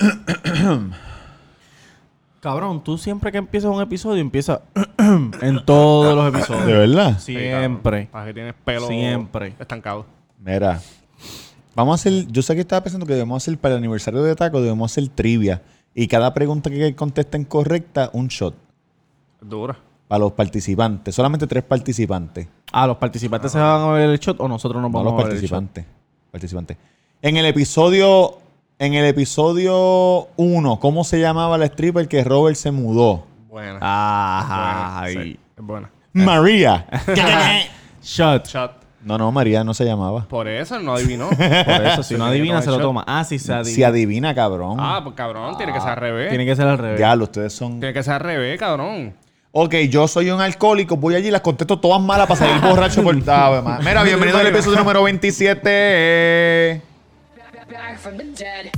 Cabrón, tú siempre que empiezas un episodio, empiezas en todos los episodios. ¿De verdad? Siempre. Para que tienes pelo Siempre. estancado. Mira. Vamos a hacer... Yo sé que estaba pensando que debemos hacer para el aniversario de Taco, debemos hacer trivia. Y cada pregunta que contesten correcta, un shot. Dura. Para los participantes. Solamente tres participantes. Ah, ¿los participantes se van a ver el shot o nosotros nos No vamos los a ver el shot? participantes. Participantes. En el episodio... En el episodio 1, ¿cómo se llamaba la stripper que Robert se mudó? Buena. Ah, buena. Sí, buena. María. Shot. Shot. no, no, María no se llamaba. Por eso él no adivinó. Por eso, si no adivina, se lo toma. Ah, sí, se adivina. Si adivina, cabrón. ah, pues cabrón, tiene que ser al revés. Tiene que ser al revés. Ya, ustedes son... Tiene que ser al revés, cabrón. Ok, yo soy un alcohólico, voy allí y las contesto todas malas para salir borracho por Ave, ma- Mira, bienvenido al episodio número 27. Back from the dead.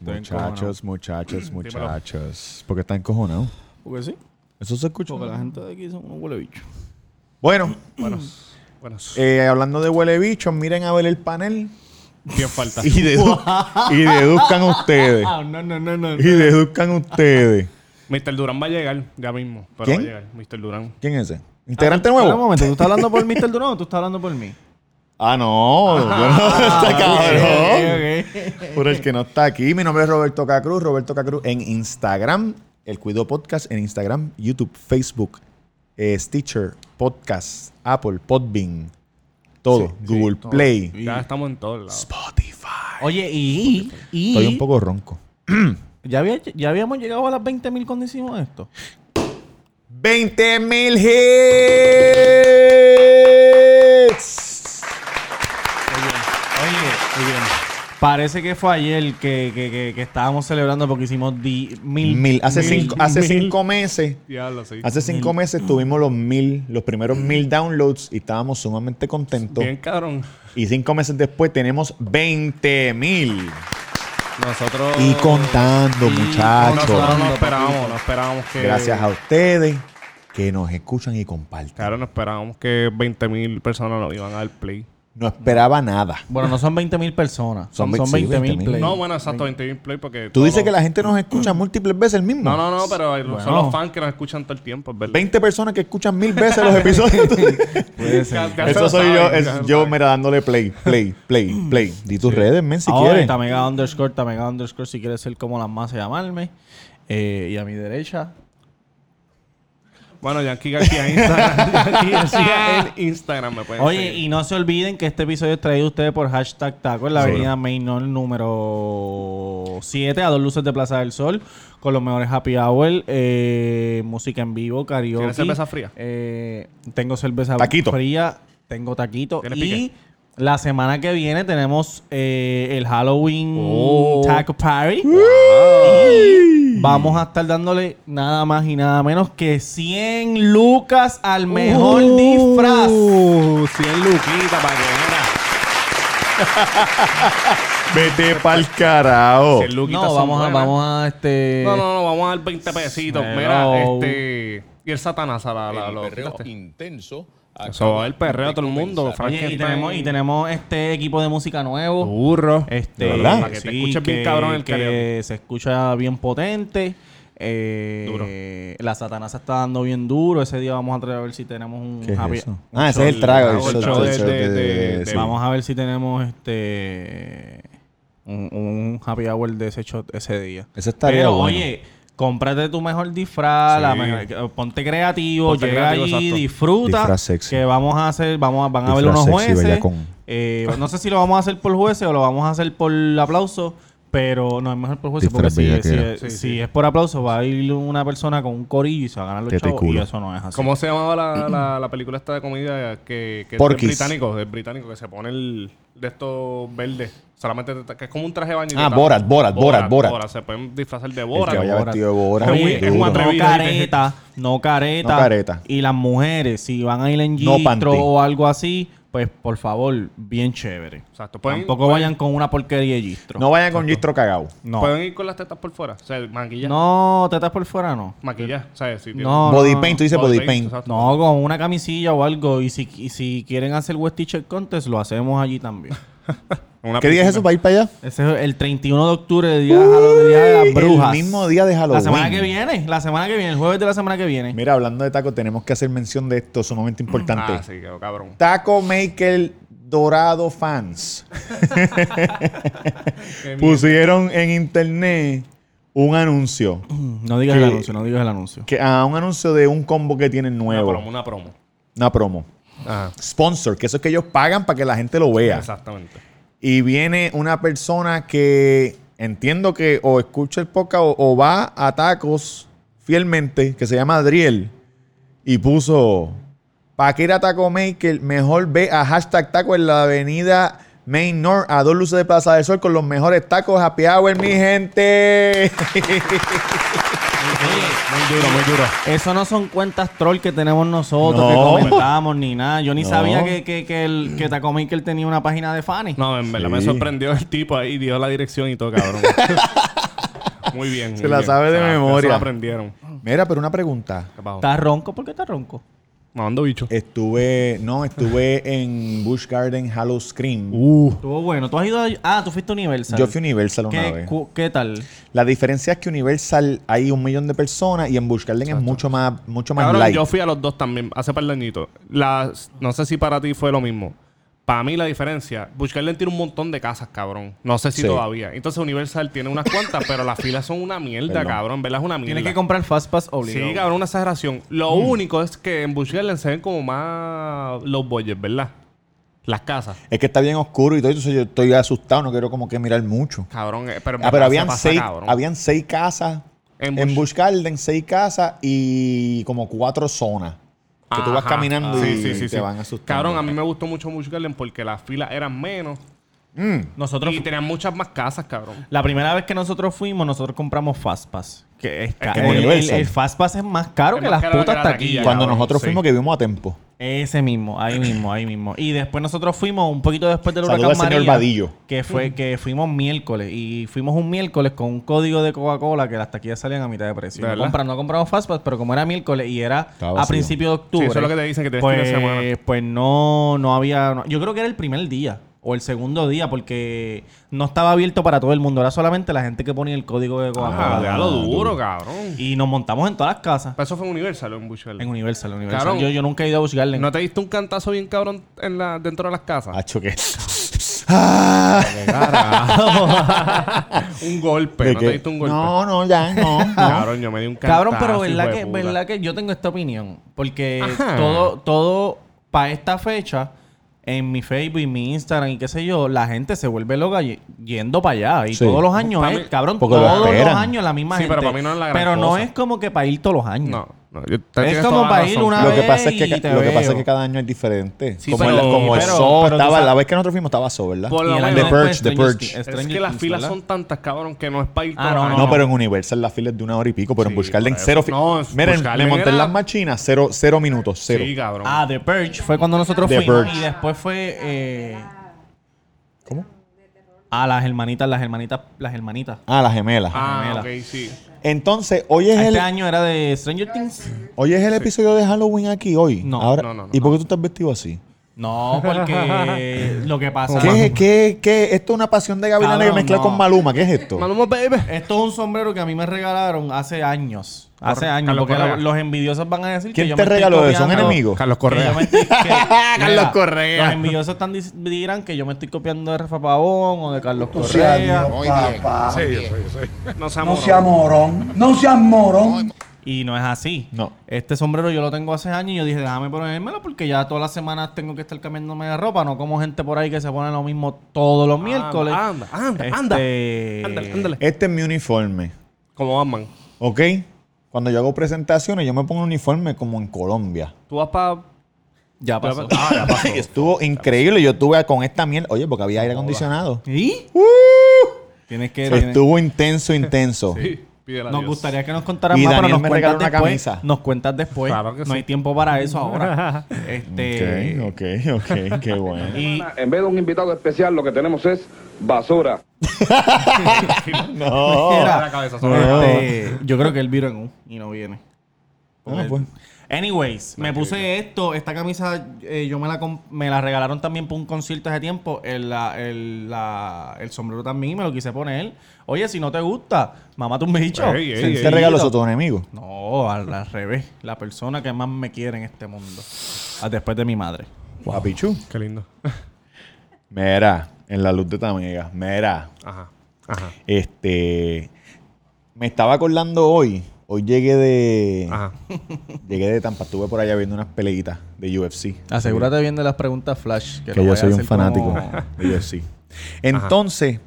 Muchachos, muchachos, muchachos. ¿Por qué están encojonados? Porque sí. Eso se escucha. Porque la gente de aquí son unos huele bichos. Bueno, Buenos. Buenos. eh, hablando de huele bichos, miren a ver el panel Bien falta. y, dedu- y deduzcan ustedes. Ah, no, no, no, no. Y deduzcan ustedes. Mr. Durán va a llegar ya mismo. Pero ¿Quién? va a llegar. Mr. Durán. ¿Quién es ese? ¿Integrante Espera un nuevo? momento, ¿tú estás hablando por Mr. Durán o tú estás hablando por mí? Ah, no. yo no- este cabrón. Ok, ok. Por el que no está aquí, mi nombre es Roberto Cacruz. Roberto Cacruz en Instagram, El Cuido Podcast en Instagram, YouTube, Facebook, eh, Stitcher, Podcast, Apple, Podbean, todo, Google Play, Ya estamos en todos lados. Spotify. Oye, y, y Estoy un poco ronco. ¿ya, había- ya habíamos llegado a las 20 mil cuando hicimos esto. 20 mil hits. Oye, oye, parece que fue ayer que, que, que, que estábamos celebrando porque hicimos di- mil. Mil. Hace, mil- cinco, hace mil- cinco meses. Hace cinco meses tuvimos los mil, los primeros mil downloads y estábamos sumamente contentos. Bien, cabrón. Y cinco meses después tenemos 20 mil. Nosotros. Y contando, Y muchachos. Nosotros no esperábamos, no esperábamos que. Gracias a ustedes que nos escuchan y comparten. Claro, no esperábamos que 20.000 personas nos iban a dar play. No esperaba nada. Bueno, no son 20 mil personas. Son Son, 20 mil 20.000. play. No, bueno, exacto, 20.000 play porque. Tú dices que la gente nos escucha múltiples veces el mismo. No, no, no, pero son los fans que nos escuchan todo el tiempo, es verdad. 20 personas que escuchan mil veces los episodios. Puede ser. Eso soy yo, es yo, mira, dándole play, play, play, play. Di tus redes, men, si Ahora, quieres. Tamega underscore, Tamega underscore, si quieres ser como las más, llamarme. Eh, y a mi derecha. Bueno, Yankee García en Instagram. Yankee García en Instagram me pueden Oye, seguir. y no se olviden que este episodio es traído a ustedes por hashtag taco en la Sí. avenida Mainor número 7, a dos luces de Plaza del Sol, con los mejores happy hour, eh, música en vivo, karaoke. ¿Tienes cerveza fría? Eh, tengo cerveza Taquito. fría, tengo taquito. ¿Tienes Y pique? La semana que viene tenemos eh, el Halloween Oh. Taco Party. Y Vamos a estar dándole nada más y nada menos que 100 lucas al mejor disfraz. Uh, 100 luquitas para que Vete pa'l carajo. 100 luquitas No, vamos a, vamos a este. No, no, no, vamos a dar 20 pesitos. Mira, este. Y el Satanás, la, la, el lo intenso. Eso el perreo a todo el mundo. Oye, y tenemos, y tenemos este equipo de música nuevo. Burro. Este, ¿De verdad? Para que te escuches bien cabrón el que karaoke. se escucha bien potente. Eh, La Satanás se está dando bien duro. Ese día vamos a traer a ver si tenemos un ¿Qué es happy- eso? un Ah, ese es el trago. el show el de- de- de- Vamos a ver si tenemos este un, un happy hour de ese shot ese día. Ese estaría Pero, bueno. oye, cómprate tu mejor disfraz, la Sí. mejor- ponte creativo, Ponte llega creativo, allí, exacto. disfruta. Que vamos a hacer, vamos a, van a ver unos jueces. Eh, no sé si lo vamos a hacer por jueces o lo vamos a hacer por aplauso. Pero no es mejor por juicio porque si, si- Sí, si es por aplauso va a ir una persona con un corillo y se va a ganar los chavos y eso no es así. ¿Cómo se llamaba la, la, la película esta de comedia que, que es Porky's. británico? Del británico que se pone el de estos verdes. Solamente te- que es como un traje de baño. Ah, Borat, Borat, Borat, Borat. Se pueden disfrazar de El Borat. que vaya Borat. vestido de Borat. Oye, Es un duro. atrevido. no careta, no careta. No careta. Y las mujeres, si van a ir en No o algo así, pues por favor, bien chévere. Exacto. Pueden, Tampoco pueden- vayan con una porquería de gistro. No vayan con gistro cagado. no. Pueden ir con las tetas por fuera. O sea, maquillaje. No, tetas por fuera no. Maquillaje. O sea, si tienen- No, Body no, paint, tú dices body paint. exacto. No, con una camisilla o algo. Y si, y si quieren hacer West Teacher Contest, lo hacemos allí también. Una ¿Qué día es eso para ir para allá? Ese es el 31 de octubre, el día, el día de las brujas. El mismo día de Halloween. La semana que viene, la semana que viene, el jueves de la semana que viene. Mira, hablando de taco, tenemos que hacer mención de esto, sumamente importante. Ah, sí, quedó cabrón. Taco Maker Dorado Fans pusieron en internet un anuncio. No digas Que- el anuncio, no digas el anuncio. Que, ah, un anuncio de un combo que tienen Una nuevo. promo, una promo. Una promo. Ajá. Sponsor, que eso es que ellos pagan para que la gente lo vea. Exactamente. Y viene una persona que entiendo que o escucha el podcast o, o va a tacos fielmente, que se llama Adriel, y puso, para que ir a Taco Maker, mejor ve a hashtag taco en la avenida Main North a dos luces de Plaza del Sol con los mejores tacos happy hour, mi gente. Muy duro, muy duro. Eso no son cuentas troll que tenemos nosotros, No. que comentamos ni nada. Yo ni No. sabía que, que, que, el, que Taco Maker tenía una página de fans. No, en verdad Sí. me sorprendió el tipo ahí, dio la dirección y todo, cabrón. muy bien. Se muy la bien. sabe de Se la- memoria. Aprendieron. Mira, pero una pregunta. ¿Qué pasó? ¿Estás ronco? ¿Por qué estás ronco? Mamando bicho. Estuve, no, estuve en Busch Garden Hallow Scream. Estuvo bueno. ¿Tú has ido a... Ah, tú fuiste a Universal. Yo fui a Universal una ¿Qué, vez. ¿Qué tal? La diferencia es que Universal hay un millón de personas y en Busch Garden es mucho más, mucho más Cabrón, light. yo fui a los dos también, hace par de añitos. Las- No sé si para ti fue lo mismo. Para mí la diferencia, Busch Garden tiene un montón de casas, cabrón. No sé si Sí. todavía. Entonces Universal tiene unas cuantas, pero las filas son una mierda, Perdón. cabrón. ¿Verdad? Es una mierda. Tienes que comprar Fastpass obligado. Sí, cabrón, una exageración. Lo Mm. único es que en Busch Garden se ven como más los boyes, ¿verdad? Las casas. Es que está bien oscuro y todo, entonces yo estoy asustado, no quiero como que mirar mucho. Cabrón, eh, pero, en Ah, pero habían pasa, seis, cabrón. habían seis casas En en, Busch- Busch Garden, seis casas y como cuatro zonas. Que tú vas Ajá. caminando Sí, y sí, sí, te sí. van asustando. Cabrón, a mí me gustó mucho Busch Garden porque las filas eran menos Mm. Nosotros... y tenían muchas más casas, cabrón. La primera vez que nosotros fuimos, nosotros compramos Fastpass. Que es ca- que el, el, Universal. el Fastpass es más caro Es que más las caro que putas la taquillas. taquilla. Cuando cabrón, nosotros sí. fuimos que vimos a tiempo. Ese mismo, ahí mismo, ahí mismo. Y después nosotros fuimos un poquito después del Saluda huracán al señor María, Vadillo. que fue que fuimos miércoles y fuimos un miércoles con un código de Coca-Cola que las taquillas salían a mitad de precio. ¿De No, verdad? compra- no compramos Fastpass, pero como era miércoles y era Estaba a vacío. principios de octubre, Sí, eso es lo que te dicen, que tienes pues, semana. pues no, no había... no- yo creo que era el primer día o el segundo día porque no estaba abierto para todo el mundo. Era solamente la gente que ponía el código de Coca-Cola. Ah, déjalo duro, cabrón. Y nos montamos en todas las casas. Pero eso fue en Universal o en Garden. En Universal, en Universal. Cabrón. Yo, yo nunca he ido a Busch Garden. ¿No te diste un cantazo bien cabrón en la, dentro de las casas? Hacho, que. Ah. un golpe. ¿De ¿No qué? te diste un golpe? No, no, ya, no. no. Cabrón, yo me di un cantazo. Cabrón, pero verdad que, verdad que yo tengo esta opinión. Porque Ajá. todo, todo para esta fecha, en mi Facebook y mi Instagram y qué sé yo, la gente se vuelve loca y- yendo para allá. Y Sí. todos los años Pa' es, mí- cabrón, Porque lo todos los esperan. años la misma Sí, gente. pero para mí no es la gran Pero no cosa. es como que para ir todos los años. No, Es como para ir una Lo que vez pasa es que, y te lo que, pasa es que cada año es diferente. Sí, como pero- el, como el pero tú estaba, sabes- la vez que nosotros fuimos estaba So, ¿verdad? Por lo menos- The Purge, The Purge. Es que las filas son tantas, cabrón, que no es para ir Ah, no, pero en Universal la fila es de una hora y pico, pero Sí, en Busch Garden por cero. No, en Miren, me monté en las machinas, cero, cero minutos, cero. Sí, cabrón. Ah, The Purge fue cuando nosotros The fuimos. Purge. Y después fue. Ah, las hermanitas, las hermanitas, las hermanitas. Ah, las gemelas. Ah, gemela. ok, sí. Entonces, hoy es, Este el, año era de Stranger Things. hoy es el episodio de Halloween aquí, hoy. No, Ahora, no, no, no, ¿Y por qué tú estás vestido así? No, porque lo que pasa ¿Qué, qué, qué? Esto es una pasión de Gavilán que Cabrón, mezcla no. con Maluma. ¿Qué es esto? Maluma, baby. Esto es un sombrero que a mí me regalaron hace años. Hace Corre- años. Carlos porque Correa. los envidiosos van a decir ¿Quién que yo te me estoy regaló eso? ¿Son copiando- enemigos? Carlos que Correa. yo me estoy- que- Carlos Mira, Correa. Los envidiosos están dis- dirán que yo me estoy copiando de Rafa Pavón o de Carlos Correa. Muy bien. No seas No morón. seas morón. No seas morón. Y no es así. No. Este sombrero yo lo tengo hace años y yo dije, déjame ponérmelo porque ya todas las semanas tengo que estar cambiándome de ropa. No como gente por ahí que se pone lo mismo todos los miércoles. Anda, anda, anda. Este, Ándale, ándale. Este es mi uniforme. Como Batman. ¿Ok? Cuando yo hago presentaciones, yo me pongo un uniforme como en Colombia. Tú vas para... Ya pasó. Ah, ya pasó. Y estuvo increíble. Yo estuve con esta mierda. Oye, porque había aire acondicionado. ¿Y? Tienes que... Tienes- estuvo intenso, intenso. Sí, pídele Nos gustaría que nos contaras Y más, pero Daniel nos me cuentas regaló una después. camisa. Nos cuentas después. Claro que no sí. hay tiempo para eso ahora. este... Ok, ok, ok. Qué bueno. Y En vez de un invitado especial, lo que tenemos es basura. No. Mira, la cabeza sola. este, yo creo que él viro en U y no viene. Ah, pues. Anyways, me puse esto, esta camisa eh, yo me la, me la regalaron también por un concierto hace tiempo, el, la- el, la- el sombrero también me lo quise poner. Oye, si no te gusta, mamá un bicho. Ey, ey, ¿Quién ey. te regaló eso, tu enemigo? No, al, al revés, la persona que más me quiere en este mundo, Ah, después de mi madre. Guapichu. Qué lindo. Mira, en la luz de Tamega. Mira, Ajá. Ajá. este. Me estaba acordando hoy. Hoy llegué de. Ajá. Llegué de Tampa. Estuve por allá viendo unas peleitas de UFC. Asegúrate bien de las preguntas flash. Que yo soy un fanático como- de UFC. Entonces,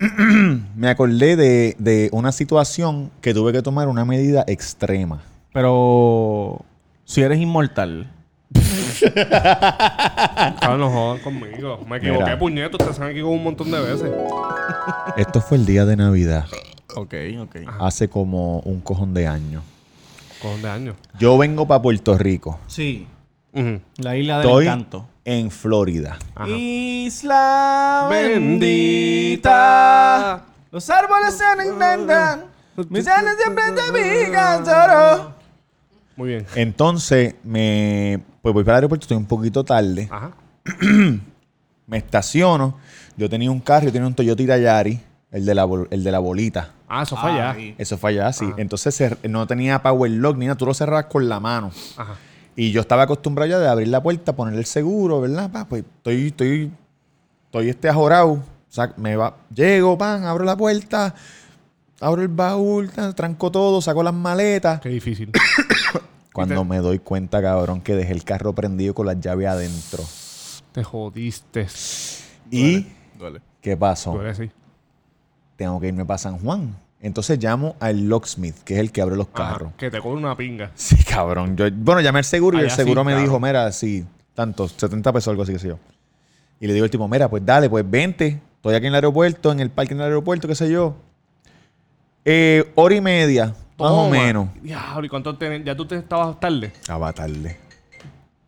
me acordé de, de una situación que tuve que tomar una medida extrema. Pero si eres inmortal, no jodan conmigo. Me equivoqué, Mira. puñeto. Ustedes han equivocado un montón de veces. Esto fue el día de Navidad. Ok, ok. Hace como un cojón de años. Cojón de años. Yo vengo para Puerto Rico. Sí, la isla del Estoy encanto. en Florida. Ajá. Isla Bendita. Los árboles se encantan. Mis alas siempre te pican. Muy bien. Entonces, me pues voy para el aeropuerto, estoy un poquito tarde. Ajá. Me estaciono. Yo tenía un carro, yo tenía un Toyota Yari, el de la, bol- el de la bolita. Ah, eso fue allá. Ay. Eso fue allá, sí. Entonces cer- no tenía power lock ni nada, tú lo cerrabas con la mano. Ajá. Y yo estaba acostumbrado ya de abrir la puerta, poner el seguro, ¿verdad? Pa, pues estoy, estoy, estoy este ajorado. O sea, me va, llego, pan, abro la puerta, abro el baúl, tranco todo, saco las maletas. Qué difícil. Cuando me doy cuenta, cabrón, que dejé el carro prendido con las llaves adentro. Te jodiste. ¿Y Duele. qué pasó? Eres así. Tengo que irme para San Juan. Entonces llamo al locksmith, que es el que abre los Ajá. carros. Que te cobre una pinga. Sí, cabrón. Yo, bueno, llamé al seguro y el seguro sí, me claro. dijo, mira, sí, tanto, 70 pesos, algo así que sé yo. Y le digo al tipo, mira, pues dale, pues vente. Estoy aquí en el aeropuerto, en el parque del aeropuerto, qué sé yo. Eh, hora y media, más o menos. Diablo, ¿y cuánto tenés? ¿Ya tú te estabas tarde? Va tarde.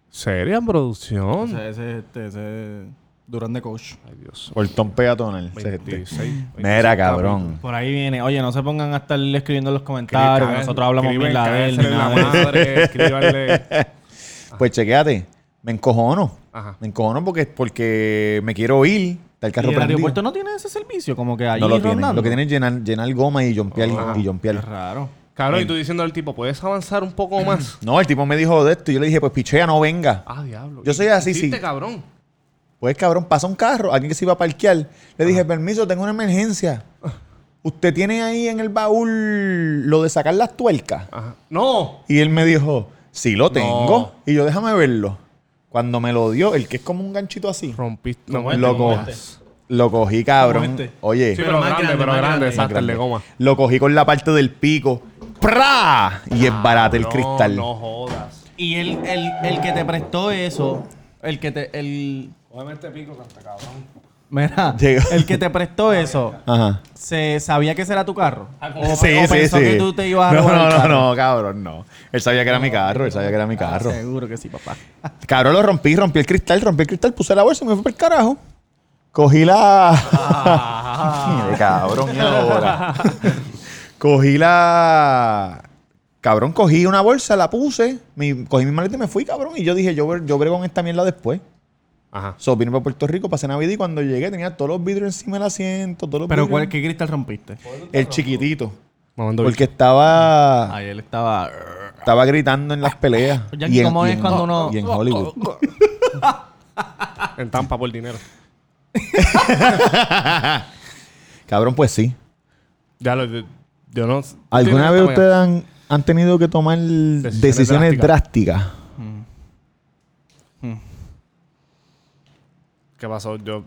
¿Seria en producción? Ese, ese, este, ese Durán de coach. Ay, Dios. Portón peatonal. ese es este. 26, Mira, cabrón. Por ahí viene. Oye, no se pongan a estar escribiendo en los comentarios. nosotros hablamos Escriben, mil de él. la madre, escríbanle. Pues chequéate. Me encojono. Ajá. Me encojono porque, porque me quiero ir. Está el ¿Y carro el prendido. aeropuerto no tiene ese servicio? Como que allí no lo tiene. Lo que tiene es llenar, llenar goma y jompear. Ajá. y jompear. Es raro. Cabrón, y tú diciendo al tipo, ¿puedes avanzar un poco más? No, el tipo me dijo de esto y yo le dije, pues pichea, no venga. ah, diablo. Yo soy ¿Y así, sí. cabrón? Pues cabrón, pasa un carro, alguien que se iba a parquear. Le dije, permiso, tengo una emergencia. ¿Usted tiene ahí en el baúl lo de sacar las tuercas? Ajá. ¡No! Y él me dijo, sí lo tengo. No. Y yo, déjame verlo. Cuando me lo dio, el que es como un ganchito así, Rompiste. No, este, lo, como este. lo cogí, cabrón. Como este. Oye, Sí, pero, más grande, grande, pero más grande, grande. exacto, el de grande. goma. lo cogí con la parte del pico. ¡Pra! Y esbaraté el No, cristal. No jodas. Y el, el, el que te prestó eso, el que te. El, Este pico, canta cabrón. mira, Llegó. el que te prestó eso, Ajá. ¿se sabía que ese era tu carro? ¿O, Sí, o sí, pensó sí. que tú te ibas a no, robar el no, carro? no, no, cabrón, no. Él sabía que era mi carro, él sabía que era mi carro. Seguro que sí, papá. Cabrón, lo rompí, rompí el cristal, rompí el cristal, puse la bolsa y me fui para el carajo. Cogí la. Mire, cabrón, y ahora. cogí la. Cabrón, cogí una bolsa, la puse, mi- cogí mi maleta y me fui, cabrón. Y yo dije, yo, yo brego con esta mierda después. Ajá. So, vine para Puerto Rico, pasé Navidad y cuando llegué tenía todos los vidrios encima del asiento, todos los Pero vidrios. ¿cuál, ¿qué cristal rompiste? El chiquitito. Mamando Porque estaba. Ahí él estaba... Estaba gritando en las peleas. Ya, Y en- ¿cómo y es en- cuando uno- Y en Hollywood. En Tampa por dinero. Cabrón, pues sí. Ya lo. Yo, yo no. ¿Alguna vez ¿Tienes ustedes han, han tenido que tomar decisiones, Decisiones drásticas. ¿Qué pasó? Yo...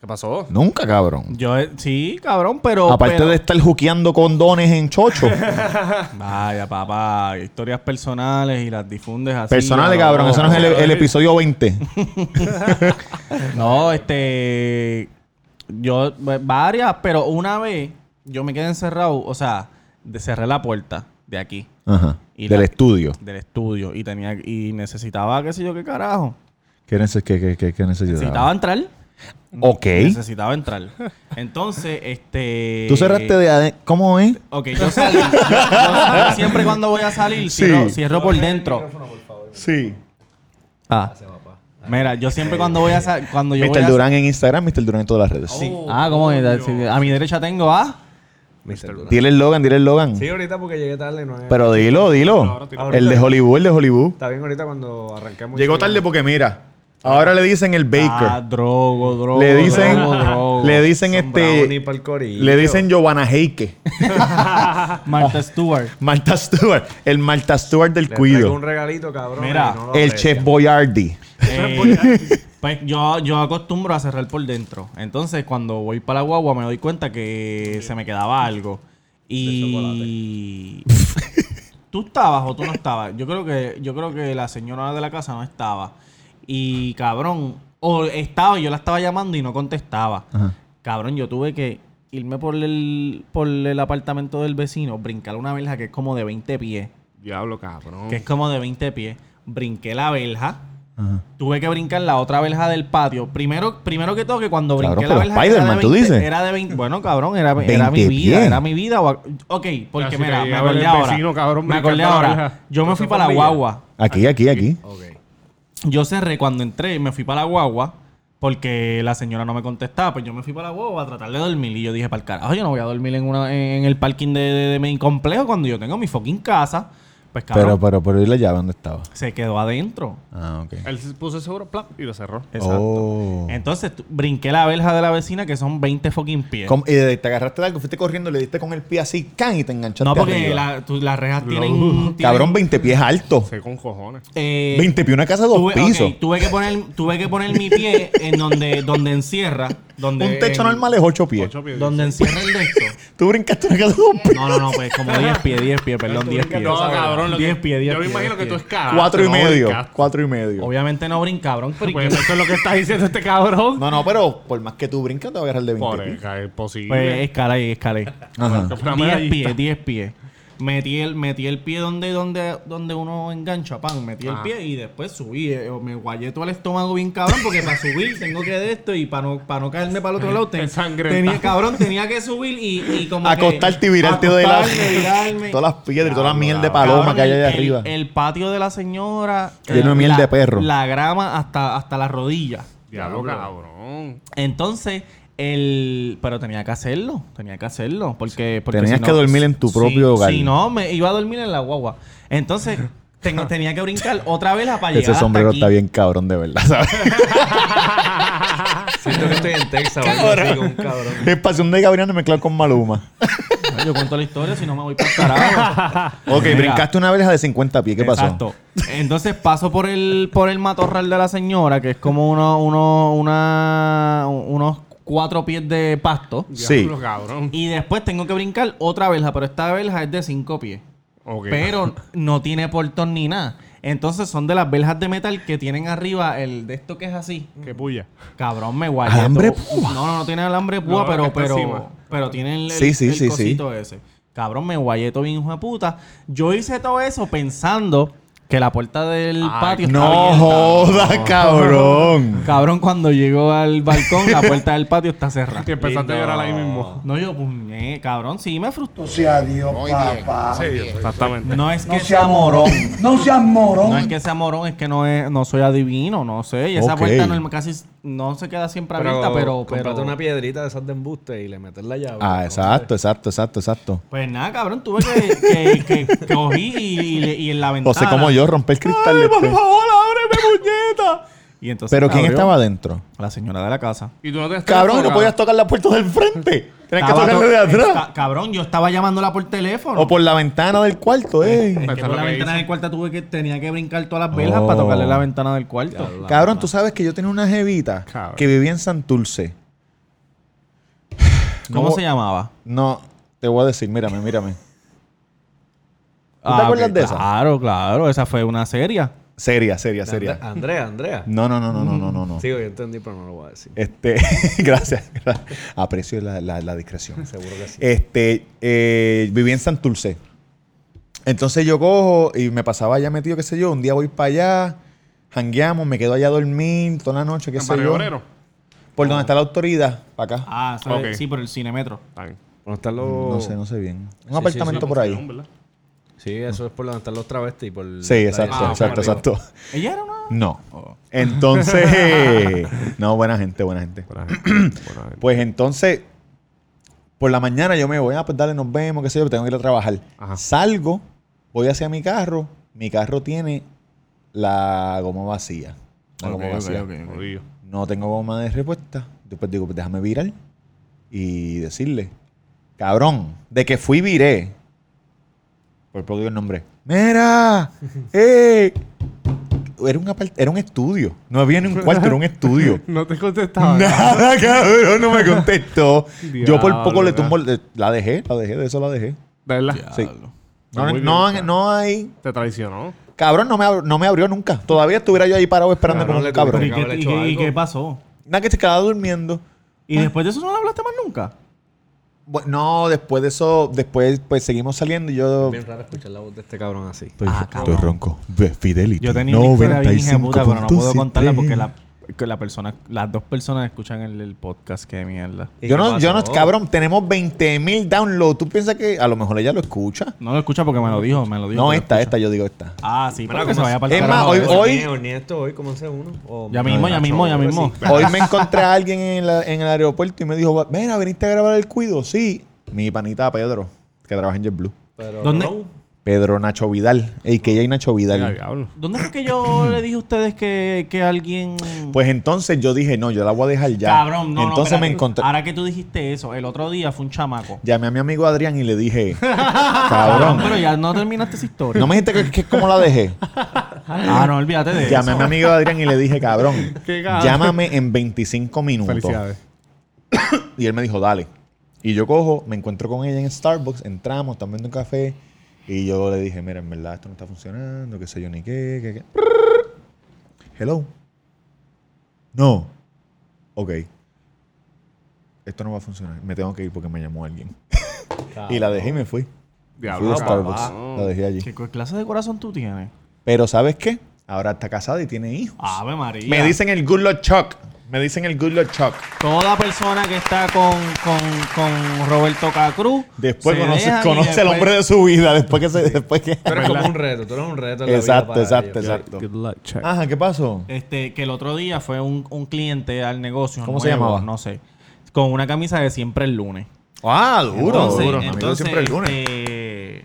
¿Qué pasó? Nunca, cabrón. Yo, eh, sí, cabrón, pero. Aparte pero- de estar juqueando condones en chocho. Vaya, papá, historias personales y las difundes así. Personales, cabrón. Eso no es el, el episodio 20. No, este. Yo, va- varias, pero una vez yo me quedé encerrado, o sea, de- cerré la puerta de aquí, Ajá. Y Del la- estudio. del estudio, y tenía y necesitaba, qué sé yo, qué carajo. ¿Qué, neces qué, qué, qué, qué necesitaba? Necesitaba entrar. Ok. Necesitaba entrar. Entonces, este. Tú cerraste de ¿Cómo es? Ok, yo salí. yo, yo siempre cuando voy a salir, cierro, Sí. cierro por dentro. Sí. Ah. Mira, yo siempre cuando voy a salir. Cuando yo voy Mr. a Durán en Instagram, Mr. Durán en todas las redes. Sí. Ah, ¿cómo es? Sí, A mi derecha tengo a. Mr. Durán. Dile el Logan, dile el Logan. Sí, ahorita porque llegué tarde. No Pero dilo, dilo. Ahora El de Hollywood, el de Hollywood. Está bien ahorita cuando arranquemos. Llegó tarde porque mira, ahora le dicen el Ah, Baker. drogo, drogo. le dicen, drogo, drogo. le dicen este, le dicen Giovanna Heike. Martha Stewart. Martha Stewart, el Martha Stewart del Le traigo un cuido. regalito, cabrón. Mira, no El aprecia. Chef Boyardi. Eh, pues yo, yo acostumbro a cerrar por dentro. Entonces, cuando voy para la guagua, me doy cuenta que se me quedaba algo. Y. ¿Tú estabas o tú no estabas? Yo creo que, yo creo que la señora de la casa no estaba. Y cabrón, o estaba yo la estaba llamando y no contestaba. Ajá. Cabrón, yo tuve que irme por el, por el apartamento del vecino, brincar una verja que es como de 20 pies. Diablo, cabrón. Que es como de 20 pies. Brinqué la verja. Ajá. Tuve que brincar la otra verja del patio. Primero, primero que todo, que cuando brinqué Cabrón, la verja. era Spider-Man, de ¿tú 20 dices? Era de 20. Bueno, cabrón, era, era mi 20 vida. pies. Era mi vida. Ok, porque mira, me acordé ahora. vecino, cabrón, me acordé ahora. Yo me ¿Eso fui para la guagua. Aquí, aquí, aquí. Ok. Yo cerré cuando entré, me fui para la guagua. Porque la señora no me contestaba. Pues yo me fui para la guagua a tratar de dormir. Y yo dije, para el carajo, yo no voy a dormir en, una, en el parking de, de, de mi complejo cuando yo tengo mi fucking casa. Pues cabrón, Pero, pero, pero, ¿y la llave dónde estaba? se quedó adentro. Ah, ok. Él se puso el seguro plan, y lo cerró. Exacto. Oh. Entonces brinqué la verja de la vecina que son 20 fucking pies. ¿Cómo- Y te agarraste de algo, fuiste corriendo, le diste con el pie así, can, y te enganchaste No, porque la- las rejas tienen, tienen- Cabrón, 20 pies alto. Se con cojones. eh, 20 pies, una casa de dos tuve, pisos. ok, tuve que poner, tuve que poner mi pie en donde, donde encierra. Donde, Un techo en- normal es 8 pies. Ocho pies. Donde encierra el de esto. Tú brincaste una casa de dos pies. No, no, no, pues como 10 pies, 10 pies, perdón, 10 pies. No, cabrón. Lo que- 10 pies, 10 Yo me imagino que 10 tú escalas. Cuatro y no medio. Cuatro y medio. Obviamente no brinca, cabrón, pero Pues eso es lo que está diciendo este cabrón. No, no, pero por más que tú brincas, te va a agarrar de 20 Por pies. es posible. pues escalé, escalé. Ajá. Que fuera 10 medallista. pies, 10 pies. Metí el, metí el pie donde, donde, donde uno engancha, pan. Metí el Ah. pie y después subí. Eh, Me guayé todo el estómago bien cabrón porque para subir tengo que de esto y para no, para no caerme para el otro lado. ten- tenía, cabrón, tenía que subir y, y como Acostarte y virarte de la... virarme. Todas las piedras y toda la miel de cabrón, paloma que hay allá el, arriba. El patio de la señora. Lleno de eh, miel la- de perro. La grama hasta, hasta las rodillas. Diablo, cabrón. Entonces, el... Pero tenía que hacerlo. Tenía que hacerlo. Porque... porque Tenías si que dormir en tu si- propio hogar. Si no, me iba a dormir en la guagua. Entonces, tengo- tenía que brincar otra vez para llegar Ese hasta sombrero aquí. está bien cabrón, de verdad, ¿sabes? Siento que estoy en Texas con un cabrón. Es pasión de Gabriel mezclado con Maluma. Yo cuento la historia, si no me voy para el carajo. Ok, Mira. brincaste una verja de 50 pies. ¿Qué pasó? Exacto. Entonces paso por el, por el matorral de la señora, que es como uno, uno, una, unos cuatro pies de pasto. Sí. Cabrón. Y después tengo que brincar otra verja, pero esta verja es de cinco pies. Ok. Pero no tiene portón ni nada. Entonces son de las verjas de metal que tienen arriba el de esto que es así. Qué puya. Cabrón, me guayé. ¿Alambre púa? No, no, no tiene alambre púa, No, que pero, pero, encima. pero tiene el, el, Sí, sí, el sí, sí. cosito ese. Cabrón, me guayé todo bien, hijo de puta. Yo hice todo eso pensando que la puerta del Ay, patio está No abierta. jodas, cabrón. Cabrón, cuando llego al balcón, la puerta del patio está cerrada. Que empezaste a llorar ahí mismo. No, yo, pues, eh, cabrón, sí me frustró. sea Dios, papá. Exactamente. No es que No seas morón. No seas morón. No es que sea morón, es que no es, no soy adivino, no sé. Y esa puerta no, casi no se queda siempre abierta, pero, pero. Una piedrita de esas de embuste y le metes la llave. Ah, exacto, exacto, exacto, exacto. Pues nada, cabrón, tuve que, que, que- cogí y, y, y en la ventana. José como yo, romper el cristal. ¡Ay, por después. favor, ábreme, puñeta! Y entonces ¿Pero quién abrió estaba adentro? La señora de la casa. Y tú no tenías Cabrón, no podías tocar la puerta del frente. Tenías que Estaba tocarle to- de atrás. Está- cabrón, yo estaba llamándola por teléfono. O por la ventana del cuarto, eh. Eso que es por lo la que ventana del cuarto tuve que tenía que brincar todas las velas Oh. para tocarle la ventana del cuarto. Cabrón, tú sabes que yo tenía una jevita Cabrón. que vivía en Santurce. ¿Cómo No- se llamaba? No, te voy a decir, mírame, mírame. ¿Tú te Ah, acuerdas de esa? Claro, claro. Esa fue una serie. Seria, seria, seria. Andre- Andrea, Andrea. No, no, no, no, no, no, no. no. Sí, yo entendí, pero no lo voy a decir. Este, gracias. gra- Aprecio la, la- la discreción. Seguro que sí. Este, eh, viví en Santurce. Entonces yo cojo y me pasaba allá metido, qué sé yo. Un día voy para allá, jangueamos, me quedo allá a dormir toda la noche, qué En sé yo. Obrero. Por donde está la autoridad, para acá. Ah, sí, por el cinemetro. Bien. ¿Dónde están los...? No sé, no sé bien. Un sí, apartamento sí, por ahí. Sí, eso es por donde están los travestis. Por Sí, la- exacto, Ah, exacto, exacto. Ella era una. No. Oh. Entonces, no, buena gente, buena gente. Buena gente, buena gente. Pues entonces, por la mañana yo me voy, ah, pues dale, nos vemos, qué sé yo, tengo que ir a trabajar. Ajá. Salgo, voy hacia mi carro, mi carro tiene la goma vacía. La goma vacía. ok, ok. Jodido. No tengo goma de respuesta. Después digo, pues déjame virar y decirle, cabrón, de que fui viré. Por poco digo el nombre. Mira, eh. Era un, apart- era un estudio. No había ni un cuarto, era un estudio. No te contestaba. Nada, cabrón, no me contestó. Yo por poco le tumbo. el- La dejé, la dejé, de eso la dejé. De verdad. Sí. Diablo. No, Muy bien, no, cara. no hay. Te traicionó. Cabrón, no me, ab- no me abrió nunca. Todavía estuviera yo ahí parado esperando Cabrón, como le un cabrón. ¿Y que qué, haber y hecho qué- y algo. qué pasó? Nada que se quedaba durmiendo. ¿Y después de eso no le hablaste más nunca? No, después de eso, después pues seguimos saliendo y yo... Bien raro escuchar la voz de este cabrón así. Estoy, Ah, estoy cabrón. ronco. Ve, Fidelity. Yo tenía una historia bien puta, pero no puedo 95.7. contarla porque la, que la persona, las dos personas escuchan el, el podcast. Qué mierda. ¿Y Yo qué no, yo no, cabrón, tenemos 20 mil downloads. ¿Tú piensas que a lo mejor ella lo escucha? No lo escucha porque me lo dijo, me lo dijo. No, esta, escucha. esta, yo digo esta. Ah, sí, pero que se ¿cómo vaya para el Es más, hoy- Horneé, hoy- horneé esto hoy, ¿cómo hace uno? O- Ya mismo, ya mismo, ya mismo. Hoy me encontré a alguien en, la- en el aeropuerto y me dijo, mira, ¿veniste a grabar el cuido? Sí. Mi panita Pedro, que trabaja en JetBlue. Pero ¿Dónde? no. Pedro Nacho Vidal. Ey, que ella y Nacho Vidal. diablo. ¿Dónde fue que yo le dije a ustedes que, que alguien... Pues entonces yo dije, no, yo la voy a dejar ya. Cabrón, no, no, Entonces me encontré... Ahora que tú dijiste eso, el otro día fue un chamaco. Llamé a mi amigo Adrián y le dije, Cabrón, pero ya no terminaste esa historia. no me dijiste que, que cómo la dejé. Ah, no, olvídate de Llamé a eso. mi amigo Adrián y le dije, cabrón, Qué cabrón. llámame en 25 minutos. Felicidades. Y él me dijo, dale. Y yo cojo, me encuentro con ella en Starbucks, entramos, estamos viendo un café. Y yo le dije, mira, en verdad esto no está funcionando, qué sé yo ni qué, qué, qué. Hello. No. Ok. Esto no va a funcionar. Me tengo que ir porque me llamó alguien. y la dejé y me fui. Fui Diablo, a Starbucks. papá. La dejé allí. ¿Qué clase de corazón tú tienes? Pero ¿sabes qué? Ahora está casada y tiene hijos. Ave María. Me dicen el good luck Chuck. Me dicen el good luck Chuck. Toda persona que está con, con, con Roberto Cacruz. Después se conoce, y conoce al después- hombre de su vida. Después que se, después que. Tú eres como un reto, tú eres un reto en la vida Exacto, para exacto, ellos. exacto. Good luck, check. Ajá, ¿qué pasó? Este, que el otro día fue un, un cliente al negocio. ¿Cómo se nuevo, llamaba? No sé. Con una camisa de siempre el lunes. Ah, duro, entonces, duro. Amigo, entonces, siempre el lunes. este,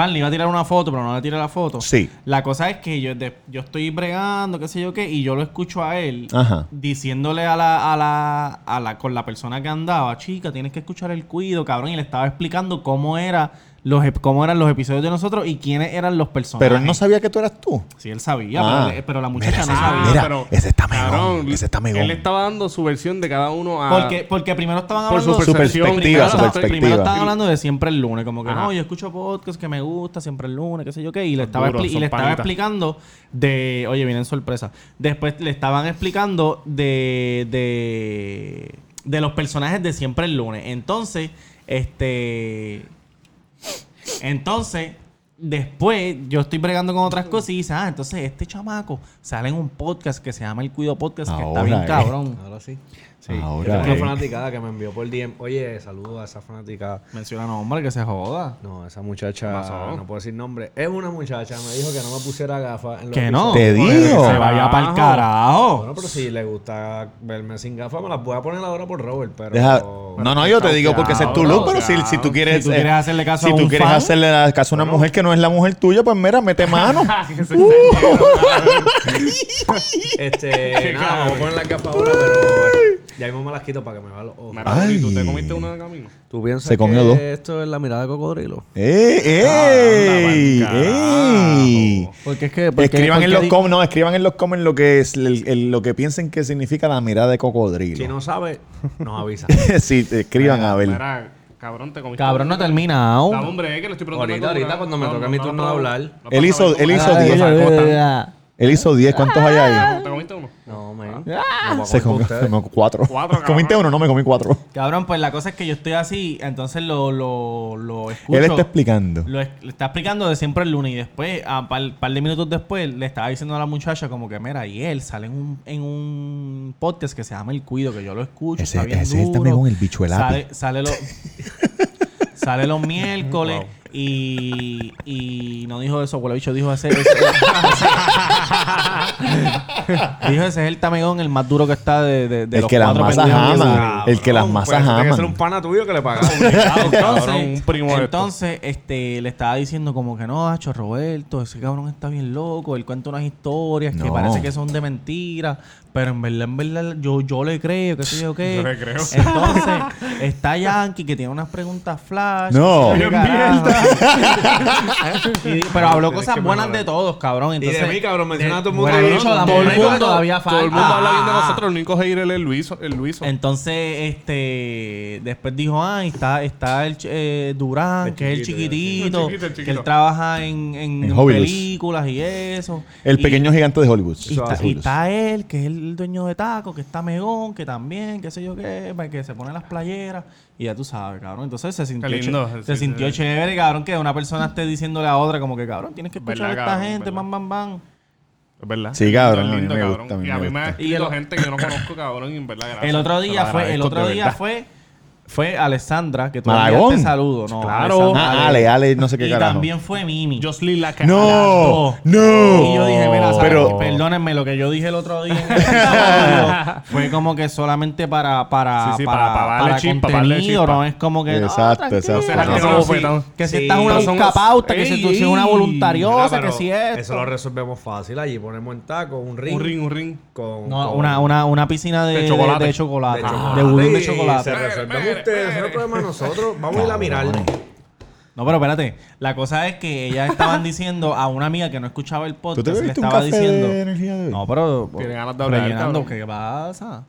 Pan le iba a tirar una foto, pero no le tiré la foto. Sí. La cosa es que yo, de- yo estoy bregando, qué sé yo qué, y yo lo escucho a él Ajá. diciéndole a la, a la, a la, con la persona que andaba, chica, tienes que escuchar el cuido, cabrón, y le estaba explicando cómo era los cómo eran los episodios de nosotros y quiénes eran los personajes. Pero él no sabía que tú eras tú. Sí, él sabía, Ah. pero, pero la muchacha Mira, no sabía. mira. ese está megón, ese está megón. Él estaba dando su versión de cada uno a... Porque, porque primero estaban Por hablando su Su percepción, perspectiva, su primero, perspectiva. primero estaban hablando de siempre el lunes, como que Ajá. no, yo escucho podcast que me gusta siempre el lunes, qué sé yo qué, y le estaba, expli- y le estaba explicando de, oye, vienen sorpresa. Después le estaban explicando de, de, de los personajes de siempre el lunes. Entonces, este, entonces, después yo estoy bregando con otras cosas y dice, ah, entonces este chamaco sale en un podcast que se llama El Cuido Podcast, que está bien eh. cabrón. Ahora sí. Sí. Ahora, fue eh. una fanaticada que me envió por DM. Oye, saludo a esa fanaticada. Menciona nombre, que se joda. No, esa muchacha, pasó? no puedo decir nombre. Es una muchacha, me dijo que no me pusiera gafas. Que no. Te digo. Se vaya para el carajo. Bueno, pero si le gusta verme sin gafas, me las voy a poner ahora por Robert. Pero. Deja- no, no, yo te digo porque ese es tu look, pero si, si tú quieres, Si tú quieres eh, hacerle caso si a tú quieres fan. hacerle caso a una mujer que no es la mujer tuya, pues mira, mete mano. este, nada, vamos a poner las gafas ahora, pero ya mismo me las quito para que me vean los ojos. Mira, ¿y tú te Ay. comiste uno de camino? ¿Tú piensas Se comió que dos. esto es la mirada de cocodrilo? ¡Ey! ¡Ey! Anda, pa'l ey! carajo. Porque es que. porque- Escriban en porque los di- comments, no, escriban en los comments lo que es el- el- lo que piensen que significa la mirada de cocodrilo. Si no sabe, nos avisa. sí, escriban a ver. Mira, cabrón, te comiste Cabrón, no termina Dame aún. hombre, eh, que le estoy preguntando. Ahorita, ahorita, cuando me toque mi turno de hablar. Él hizo- él hizo Ay, diez. ay, ay, ay. Él hizo 10. ¿Cuántos hay ahí? ¿Te comiste uno? No, man. Se comió, se comió cuatro. Cuatro, cabrón. ¿Comiste uno? No, me comí cuatro. Cabrón, pues la cosa es que yo estoy así, entonces lo, lo, lo escucho. Él está explicando. Lo es- le está explicando de siempre el lunes y después, a par, par de minutos después, le estaba diciendo a la muchacha como que, mira, y él sale en un, en un podcast que se llama El Cuido, que yo lo escucho. Ese- está bien ese está duro. con el bicho Sale, sale, lo- sale los miércoles y, y no dijo eso, porque bicho dijo ese... ese- dijo ese es el tamegón, el más duro que está de, de, de El los que las masas se- El que las Cabrón, masas pues, Tiene que ser un pana tuyo que le. Cabrón, Entonces, un primo entonces este, le estaba diciendo como que no, Hacho Roberto, ese cabrón está bien loco, él cuenta unas historias que parece que son de mentira, pero en verdad, en verdad, yo, yo le creo, que sé yo qué. Yo le creo. Entonces, está Yankee que tiene unas preguntas flash. No. que Y- pero habló cosas buenas de todos, cabrón. Y Entonces, de mí, cabrón, menciona a todo el mundo. Bueno, dame Todo el mundo- todavía Todo el mundo falta. habla bien de Ah. nosotros. El único hater es el Luiso. El Luiso. Entonces, este, después dijo, ah, está, está el ch- eh, Durán, El que es el chiquito, chiquitito, el chiquito, el que chiquito. él trabaja en, en, En en Hobilus. películas y eso. El Y- pequeño gigante de Hollywood. Y está, y está él, que es el dueño de Taco, que está Megón, que también, qué sé yo qué, pa- que se pone las playeras. Y ya tú sabes, cabrón. Entonces se sintió, lindo, ch- se sí, sintió sí. chévere, cabrón, que una persona esté diciéndole a otra como que, cabrón, tienes que escuchar Verdad, a esta cabrón, gente, bam, bam, bam. Es verdad. Sí, cabrón, Es a mí lindo, me cabrón. gusta, a mí Y a me mí me ha gusta. escrito Y el- gente que yo no conozco, cabrón. Y en verdad, gracias. El otro día fue, el otro día fue, fue Alessandra, que tú Malagón. te saludo, no. Claro. Ah, Ale, Ale, no sé qué y carajo. también fue Mimi. Jocelyn la que No, Y no. yo dije, mira, ¿sabes Pero- perdónenme, lo que yo dije el otro día en el episodio fue como que solamente para para Sí, sí, para, para- para darle para chispa, para darle contenido, chispa. no es como que no, Exacto, tranquilo, exacto. Será que no, si- sí. que si Sí, estás en una pero son- buscapauta, que si Ey, tú si es una ey. voluntariosa, Mira, que pero si es Eso lo resolvemos fácil. Allí ponemos en taco un ring. Un ring, un ring. Con, no, con- una, una, una piscina de, De chocolate. de chocolate, de de, chocolate. budín de Y chocolate. Se resolvemos Ese no es problema de nosotros. Vamos a ir a mirar. No, pero espérate. La cosa es que ellas estaban diciendo a una amiga que no escuchaba el ¿Tú podcast, te le bebiste un estaba café diciendo. de energía de hoy? No, pero. Tiene ganas de hablar, rellenando, cabrón. ¿qué pasa?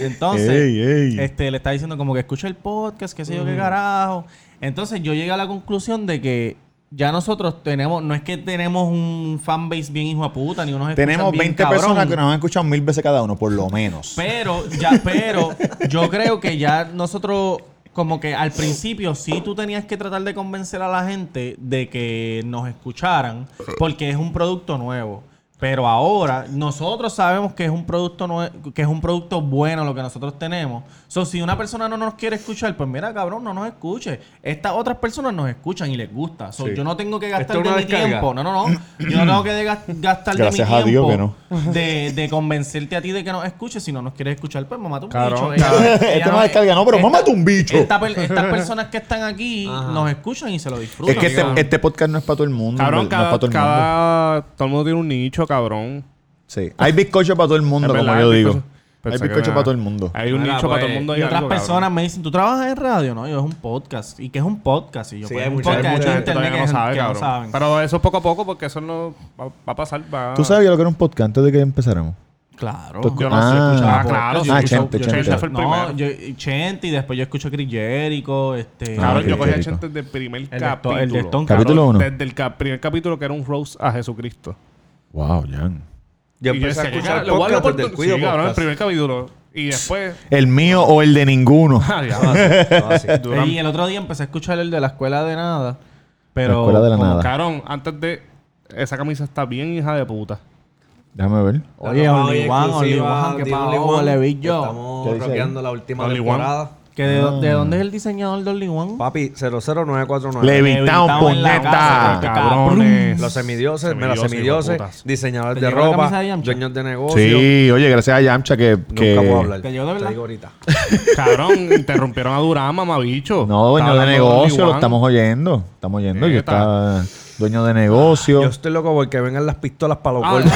Entonces, Ey, ey. este le está diciendo como que escucha el podcast, qué sé Mm. yo qué carajo. Entonces yo llegué a la conclusión de que ya nosotros tenemos, no es que tenemos un fanbase bien hijo de puta, ni unos Tenemos bien 20 cabrón, personas que nos han escuchado mil veces cada uno, por lo menos. Pero, ya, pero yo creo que ya nosotros, como que al principio sí tú tenías que tratar de convencer a la gente de que nos escucharan, porque es un producto nuevo. Pero ahora nosotros sabemos que es un producto nue- que es un producto bueno lo que nosotros tenemos. So, si una persona no nos quiere escuchar, pues mira, cabrón, no nos escuche. Estas otras personas nos escuchan y les gusta. So, Sí. Yo no tengo que ¿Esto gastar es de mi descarga? tiempo. No, no, no. Yo no tengo que de gastar Gracias de a mi Dios tiempo que de, de convencerte a ti de que nos escuches. Si no nos quieres escuchar, pues mamá, tu Cabrón, bicho. cabrón. Esto no es descarga, no, pero mámate un bicho. esta estas personas que están aquí Ajá. nos escuchan y se lo disfrutan. Es que este, este podcast no es para todo el mundo. Cabrón, no es cada, para todo el mundo. cada... Todo el mundo tiene un nicho, cabrón. Sí. Hay bizcocho para todo el mundo, Es como verdad, yo hay digo. bizcocho. Hay Pensé que bizcocho era- para todo el mundo. Hay un Mira, nicho para todo el pues, mundo. y otras algo, cabrón. personas me dicen, ¿tú trabajas en radio? No, yo es un podcast. ¿Y qué es un podcast? Y yo, Sí, pues, hay un mucha- podcast hay hecho mucha en gente internet Todavía que, no sabe, que no cabrón. saben. Pero eso es poco a poco porque eso no va, va a pasar. Va... ¿Tú sabías lo que era un podcast antes de que empezáramos? Claro. Tú- Yo no Ah. sé escuchar. Ah, claro. yo ah, escucho- Chente, yo Chente. escucho- fue el No, primero. yo, Chente y después yo escucho a Chris Jericho, este... Ah, Cabrón, ok, yo cogí a rico. Chente desde el primer de capítulo. El de Stone, Capítulo Cabrón, uno. Desde el primer capítulo que era un rose a Jesucristo. Wow, Jan. Yo Y empecé a escuchar "Cara, le voy a dar la podcast desde el oportun- Cuido Sí, cabrón, el Podcast. primer capítulo. Y después... ¿El mío o el de ninguno? Ah, ya, Todo así, todo así. Durán. Y el otro día empecé a escuchar el de la escuela de nada. Pero La escuela de la como- nada. Cabrón, antes de... Esa camisa está bien hija de puta. Déjame ver. Oye, Only One, Only One, que de pa' Only abajo One. le vi yo. Estamos ¿Qué dice ahí? rockeando la última Only temporada. ¿Que de, de dónde es el diseñador de Only One? Papi, 00949. Levitown, puñeta. Cabrones. Los semidioses, mira, Semidioses, diseñadores ¿Te de ropa, dueños de negocios. Sí, oye, gracias a Yamcha que... que- Nunca puedo hablar. ¿Te de verdad? digo ahorita. Cabrón, interrumpieron a Durán, mamabicho. No, dueño de negocio, lo estamos oyendo. Estamos oyendo que Neta. está dueño de negocio. Yo estoy loco porque vengan las pistolas para los Ah, golpes.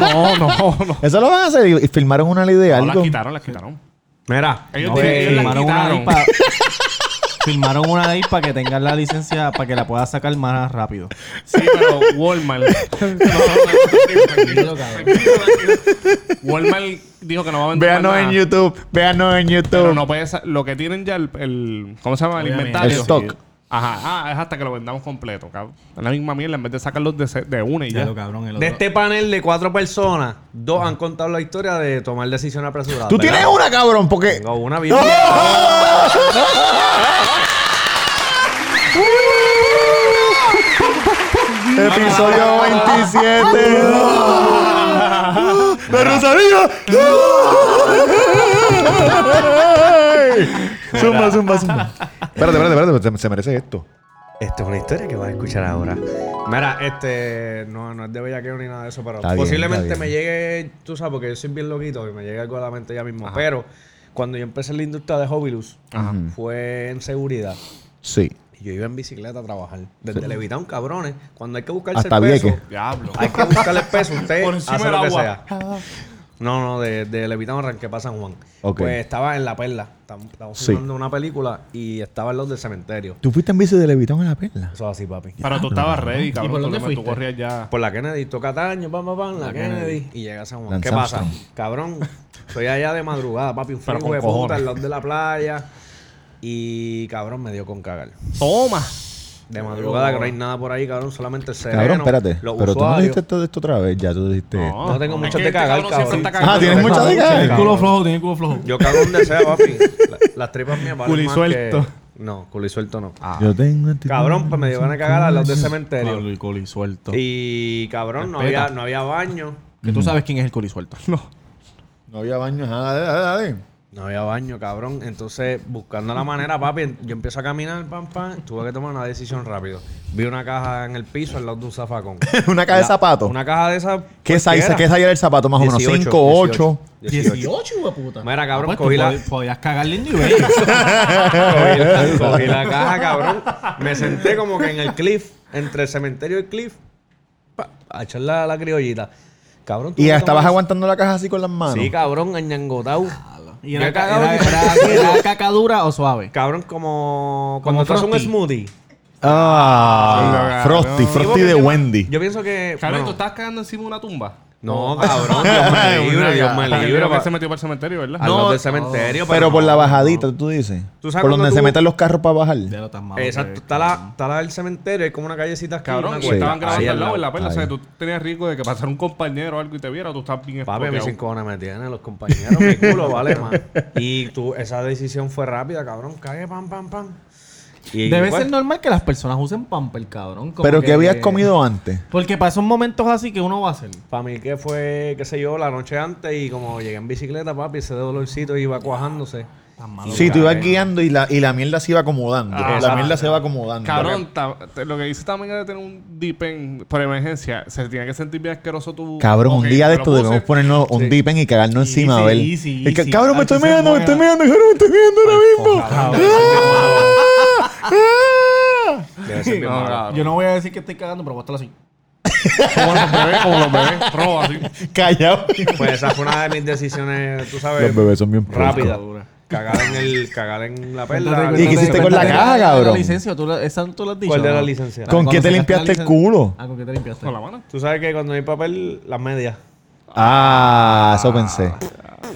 no, no, no, no. Eso lo van a hacer y, y filmaron una ley de No, algo. las quitaron, las quitaron. Mira, Ellos No, tienen- eh, ellos las firmaron una ley firmaron una ley para que tengas la licencia para que la puedas sacar más rápido. Sí, pero Walmart. No, no, tranquilo, tranquilo. Walmart dijo que no va a vender Véanos en YouTube, véanos en YouTube. Pero no puede sa- Lo que tienen ya el, el- ¿Cómo se llama? El Obviamente. inventario. El stock. Ajá. Ah, es hasta que lo vendamos completo, cabrón. Es la misma mierda en vez de sacarlos de, se- de una y Ya ya. lo cabrón. el de este panel de cuatro personas, dos han contado la historia de tomar decisiones apresuradas. Tú ¿verdad? tienes una, cabrón, porque... Tengo una bien. Episodio 27. ¡La Rosalía! zumba, zumba, zumba. Espérate, espérate, espérate. se- Se merece esto. Esta es una historia que vas a escuchar ahora. Mira, este. No, no es de bellaqueo ni nada de eso, pero Está bien, posiblemente me llegue. Tú sabes, porque yo soy bien loquito y me llegue algo a la mente ya mismo. Pero cuando yo empecé en la industria de Hobilus, fue en seguridad. Sí. Y yo iba en bicicleta a trabajar. Desde Levitown, cabrones. Cuando hay que buscarse Hasta el peso. Diablo. Hay que buscarle el peso. Usted Por encima hace lo que sea. No, no, de, de Levitown arranqué para San Juan. Ok. Pues estaba en La Perla. Estamos, Sí. filmando una película y estaba en los del cementerio. ¿Tú fuiste en bici de Levitón a la perla? Eso es así, papi. Pero tú estabas ready, cabrón. por dónde Tú fuiste? corrías ya. Por la Kennedy, toca Taño, pam, pam, pam, la, Kennedy, y llega a San Juan. Lance ¿Qué pasa? Cabrón, estoy allá de madrugada, papi, un frío de puta cojones. al lado de la playa. Y cabrón, me dio con cagar. Toma. De madrugada, que no hay nada por ahí, cabrón, solamente sereno. Cabrón, espérate. Los Pero tú no usuarios. dijiste todo esto otra vez. Ya tú dijiste. No tengo Es mucho de este cagar, cabrón. Ah, tienes mucho de Tiene cagar. el culo flojo, tiene culo flojo. Yo cago donde sea, papi. La- las tripas mías valen Culi más suelto. que... No, culi suelto no. Yo tengo actitud. Cabrón, pues me dio ganas de cagar al lado del cementerio. Claro, el coli suelto. Y cabrón, no Respeta. había, no había baño. Que tú sabes quién es el coli suelto. No. No había baño. Ah, dale, dale, dale. No había baño, cabrón. Entonces, buscando la manera, papi, yo empiezo a caminar, pam, pam. Tuve que tomar una decisión rápido. Vi una caja en el piso al lado de un zafacón. Una caja de La- zapatos. Una caja de esas. ¿Qué size, cualquiera. ¿Qué size era el zapato? Más o menos 18, 5, 8. 18. 18, güey, puta. Mira, cabrón, Ah, pues, cogí tú la- pod- Podías cagar lindo y bello. cogí, la, cogí la caja, cabrón. Me senté como que en el cliff, entre el cementerio y el cliff, pa, a echar la, la criollita. Cabrón, tú Y estabas tomas- aguantando la caja así con las manos. Sí, cabrón, añangotado. ¿Y era, ca- era, en- era- era caca dura o suave? Cabrón, como. Como Cuando haces un smoothie. Ah, Sí, Frosty. Frosty de Wendy. Yo pienso que. Cabrón, bueno, ¿tú estás cagando encima de una tumba? No, cabrón, Dios me libre, Dios me libre. que se metió para el cementerio, ¿verdad? Al lado del cementerio. Pero por no. la bajadita, tú dices. ¿Tú sabes por donde se meten los carros para bajar. Exacto, está, la, está la del cementerio, hay como una callecita aquí, Cabrón, estaban Ahí grabando al lado en la perla. O sea, tú tenías riesgo de que pasara un compañero o algo y te viera, tú estás bien Papi, sin cojones me tienen los compañeros, mi culo, vale más. Y tú, esa decisión fue rápida, cabrón, cagué, pam, pam, pam. Y, Debe ser normal que las personas usen pamper, cabrón. como Pero que- ¿qué habías comido antes? Porque para esos momentos así que uno va a hacer. Para mí que fue, qué sé yo, la noche antes y como llegué en bicicleta, papi, ese dolorcito iba cuajándose. Malo. Sí, tú ibas guiando y la, y la mierda se iba acomodando. Ah, la mierda se va acomodando. Cabrón, lo que dice también es de tener un dipen por emergencia. Se tiene que sentir bien asqueroso tu. Cabrón, un día de esto debemos ponernos un Sí. dipen y cagarnos Easy, encima a ver. Es que, easy. cabrón, me estoy mirando, me estoy mirando, cabrón, me estoy mirando ahora mismo. Debe ser bien No, malo. cabrón. Yo no voy a decir que estoy cagando, pero voy a estar así. Como los bebés, como los bebés. Roba así. Callado. Pues esa fue una de mis decisiones, tú sabes, Los bebés son bien rápida. puercos. Cagar en el, cagar en la perla. ¿Y qué hiciste con la Cuéntate caja, de cabrón? La licencia, ¿tú la, esa tú la has dicho. ¿Cuál de ¿no? la licencia? ¿Con qué te sacaste limpiaste la el culo? Ah, ¿con qué te limpiaste? Con la mano. Tú sabes que cuando hay papel, las medias. Ah, eso pensé.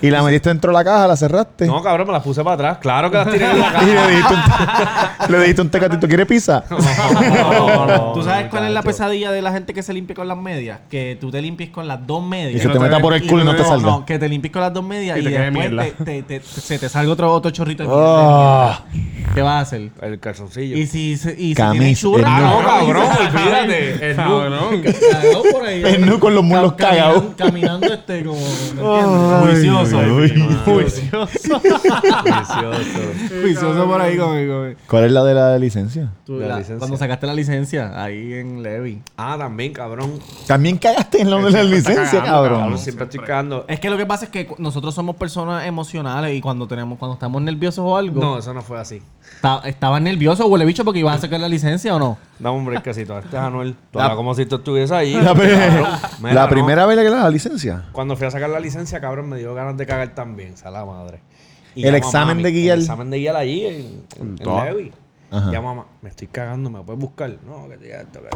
Y la metiste dentro de la caja, la cerraste. No, cabrón, me las puse para atrás. Claro que las tiré en la Y caja. le dijiste un, le dijiste un tecatito, ¿quieres pizza? No, no, ¿Tú sabes no, cuál es la pesadilla de la gente que se limpia con las medias? Que tú te limpies con las dos medias. Y se no te te meta por el culo y no te no, salga. no, que te limpies con las dos medias Y y, después mierda. te, te- te- se te salga otro, otro chorrito de Ah. ¿Qué vas a hacer? El calzoncillo. Y si, se- y si Camis, el Ah, no, cabrón, olvídate. El nu. Cabrón. Cagado por ahí. El nu con los caminando- cagados. Caminando este como... Juicioso. Juicioso. Uy. Juicioso. Por ahí conmigo. ¿Cuál es la de la licencia? Tú, La la- licencia. Cuando sacaste la licencia, ahí en Levi. Ah, también, cabrón. También cagaste en lo de la licencia, cagando, cabrón. Cabrón, siempre estoy cagando. Es que lo que pasa es que cu- nosotros somos personas emocionales y cuando tenemos, cuando estamos nerviosos o algo, No, eso no fue así. ta- ¿estabas nervioso, huele bicho, porque ibas a sacar la licencia o no? Dame un breakcito. Este es Anuel. Tú La- hablas como si tú estuvieses ahí. La, pri- cabrón. Mira, la no. primera vez que le la licencia. Cuando fui a sacar la licencia, cabrón, me dio ganas de cagar también. Esa la madre. Y El examen mami. de guiar. El examen de guiar allí en, en, en Levi. Ya mamá, me estoy cagando, ¿me puedes buscar? No, que te diga esto, que...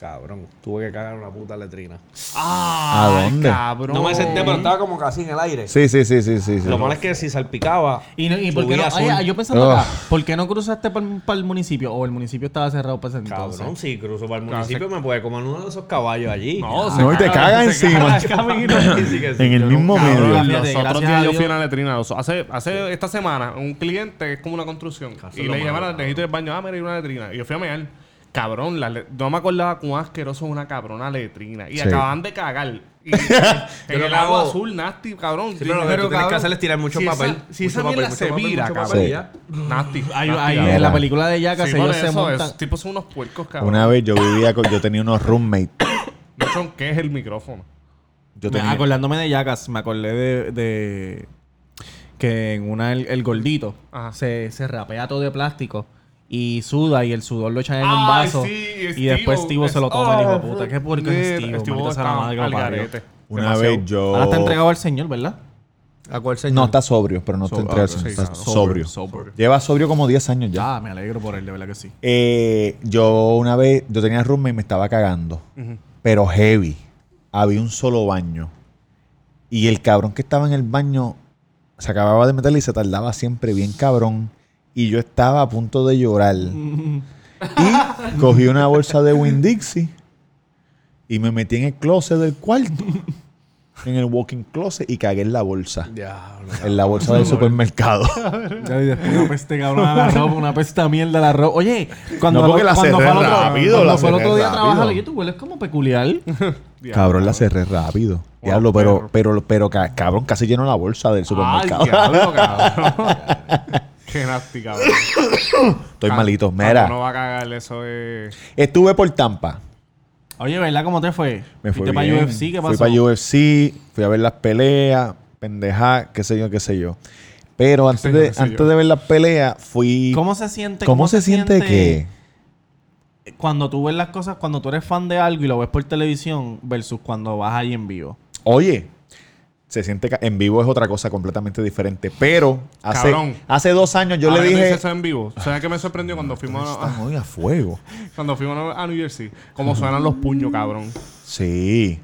Cabrón, tuve que cagar una puta letrina. ¿A dónde? Cabrón. No me senté, pero estaba como casi en el aire. Sí, sí, sí, sí, sí. sí. Lo malo es que si salpicaba. ¿Y, no- y por qué no? subía Ay, azul. yo pensando acá. ¿por qué no cruzaste para el municipio? O el municipio estaba cerrado para ese entonces. Cabrón, si cruzo para el Claro, municipio me puede comer uno de esos caballos allí. No, No, y te caga se encima. Sí, que sí. En el mismo Cabrón, medio. Fíjate, los otros gracias días a yo Dios. fui a una letrina. los- Hace, hace esta semana, un cliente que es como una construcción. y le dije, mira, necesito el baño. Ah, mira, hay una letrina. Y yo fui a mear. Cabrón, la le- no me acordaba cuán asqueroso es una cabrona letrina. Y Sí. acaban de cagar. Y, en Pero el agua azul, nasty, cabrón. Sí, pero lo que tú tienes que hacer es tirar mucho si papel. Esa, si Mucho esa papel, mierda se papel, vira, cabrón. Sí. Nasty. En la película de Jackass Sí, ellos se montan... Tipos son unos puercos, cabrón. Una vez yo vivía con, yo tenía unos roommates. No son qué es el micrófono. Yo Me- acordándome de Jackass, me acordé de, de que en una el, el gordito Ajá. se, se rapea todo de plástico y suda y el sudor lo echan en un vaso sí, y después Steve se lo toma hijo de oh, puta. Qué puerco es Steve, sea la está madre que lo al parió. garete. una Demasiado. vez yo. Ahora está entregado al señor, ¿verdad? ¿A cuál señor? No, está sobrio, pero no está entregado. ok, sí, está sobrio. Lleva sobrio como 10 años ya. Ah, me alegro por él, de verdad que sí. Eh, yo una vez, yo tenía roommate y me estaba cagando. Pero heavy. Había un solo baño. Y el cabrón que estaba en el baño se acababa de meter y se tardaba siempre bien cabrón. Y yo estaba a punto de llorar. y cogí una bolsa de Winn Dixie y me metí en el closet del cuarto. en el walking closet y cagué en la bolsa. Diablo. En la bolsa del supermercado. Ya, y después una peste cabrón a la ropa, una peste a mierda a la ropa. Oye, cuando, No, porque la cuando cerré fue otro, rápido, cuando la fue el cerré otro día a rápido. trabajar, oye, tú hueles como peculiar. Cabrón, la cerré rápido. Diablo, pero, pero, pero, ca- cabrón, casi lleno la bolsa del Ay, supermercado. diablo, cabrón. Qué nasty, cabrón. Estoy malito. Mira, No va a cagar eso es... estuve por Tampa. Oye, ¿verdad cómo te fue? Me fue ¿Fuiste para bien. UFC? ¿Qué pasó? Fui para UFC, fui a ver las peleas, pendeja, qué sé yo, qué sé yo. Pero antes, yo, de, qué sé antes yo. de ver las peleas, fui... ¿Cómo se siente? ¿Cómo se siente que...? Cuando tú ves las cosas, cuando tú eres fan de algo y lo ves por televisión versus cuando vas ahí en vivo. Oye, se siente... En vivo es otra cosa completamente diferente. Pero hace, Cabrón. hace dos años yo Ahora le que dije... eso en vivo. ¿Sabes qué me sorprendió cuando fuimos a, Están hoy a fuego. cuando fuimos a New Jersey? Cómo suenan los puños, cabrón. Sí.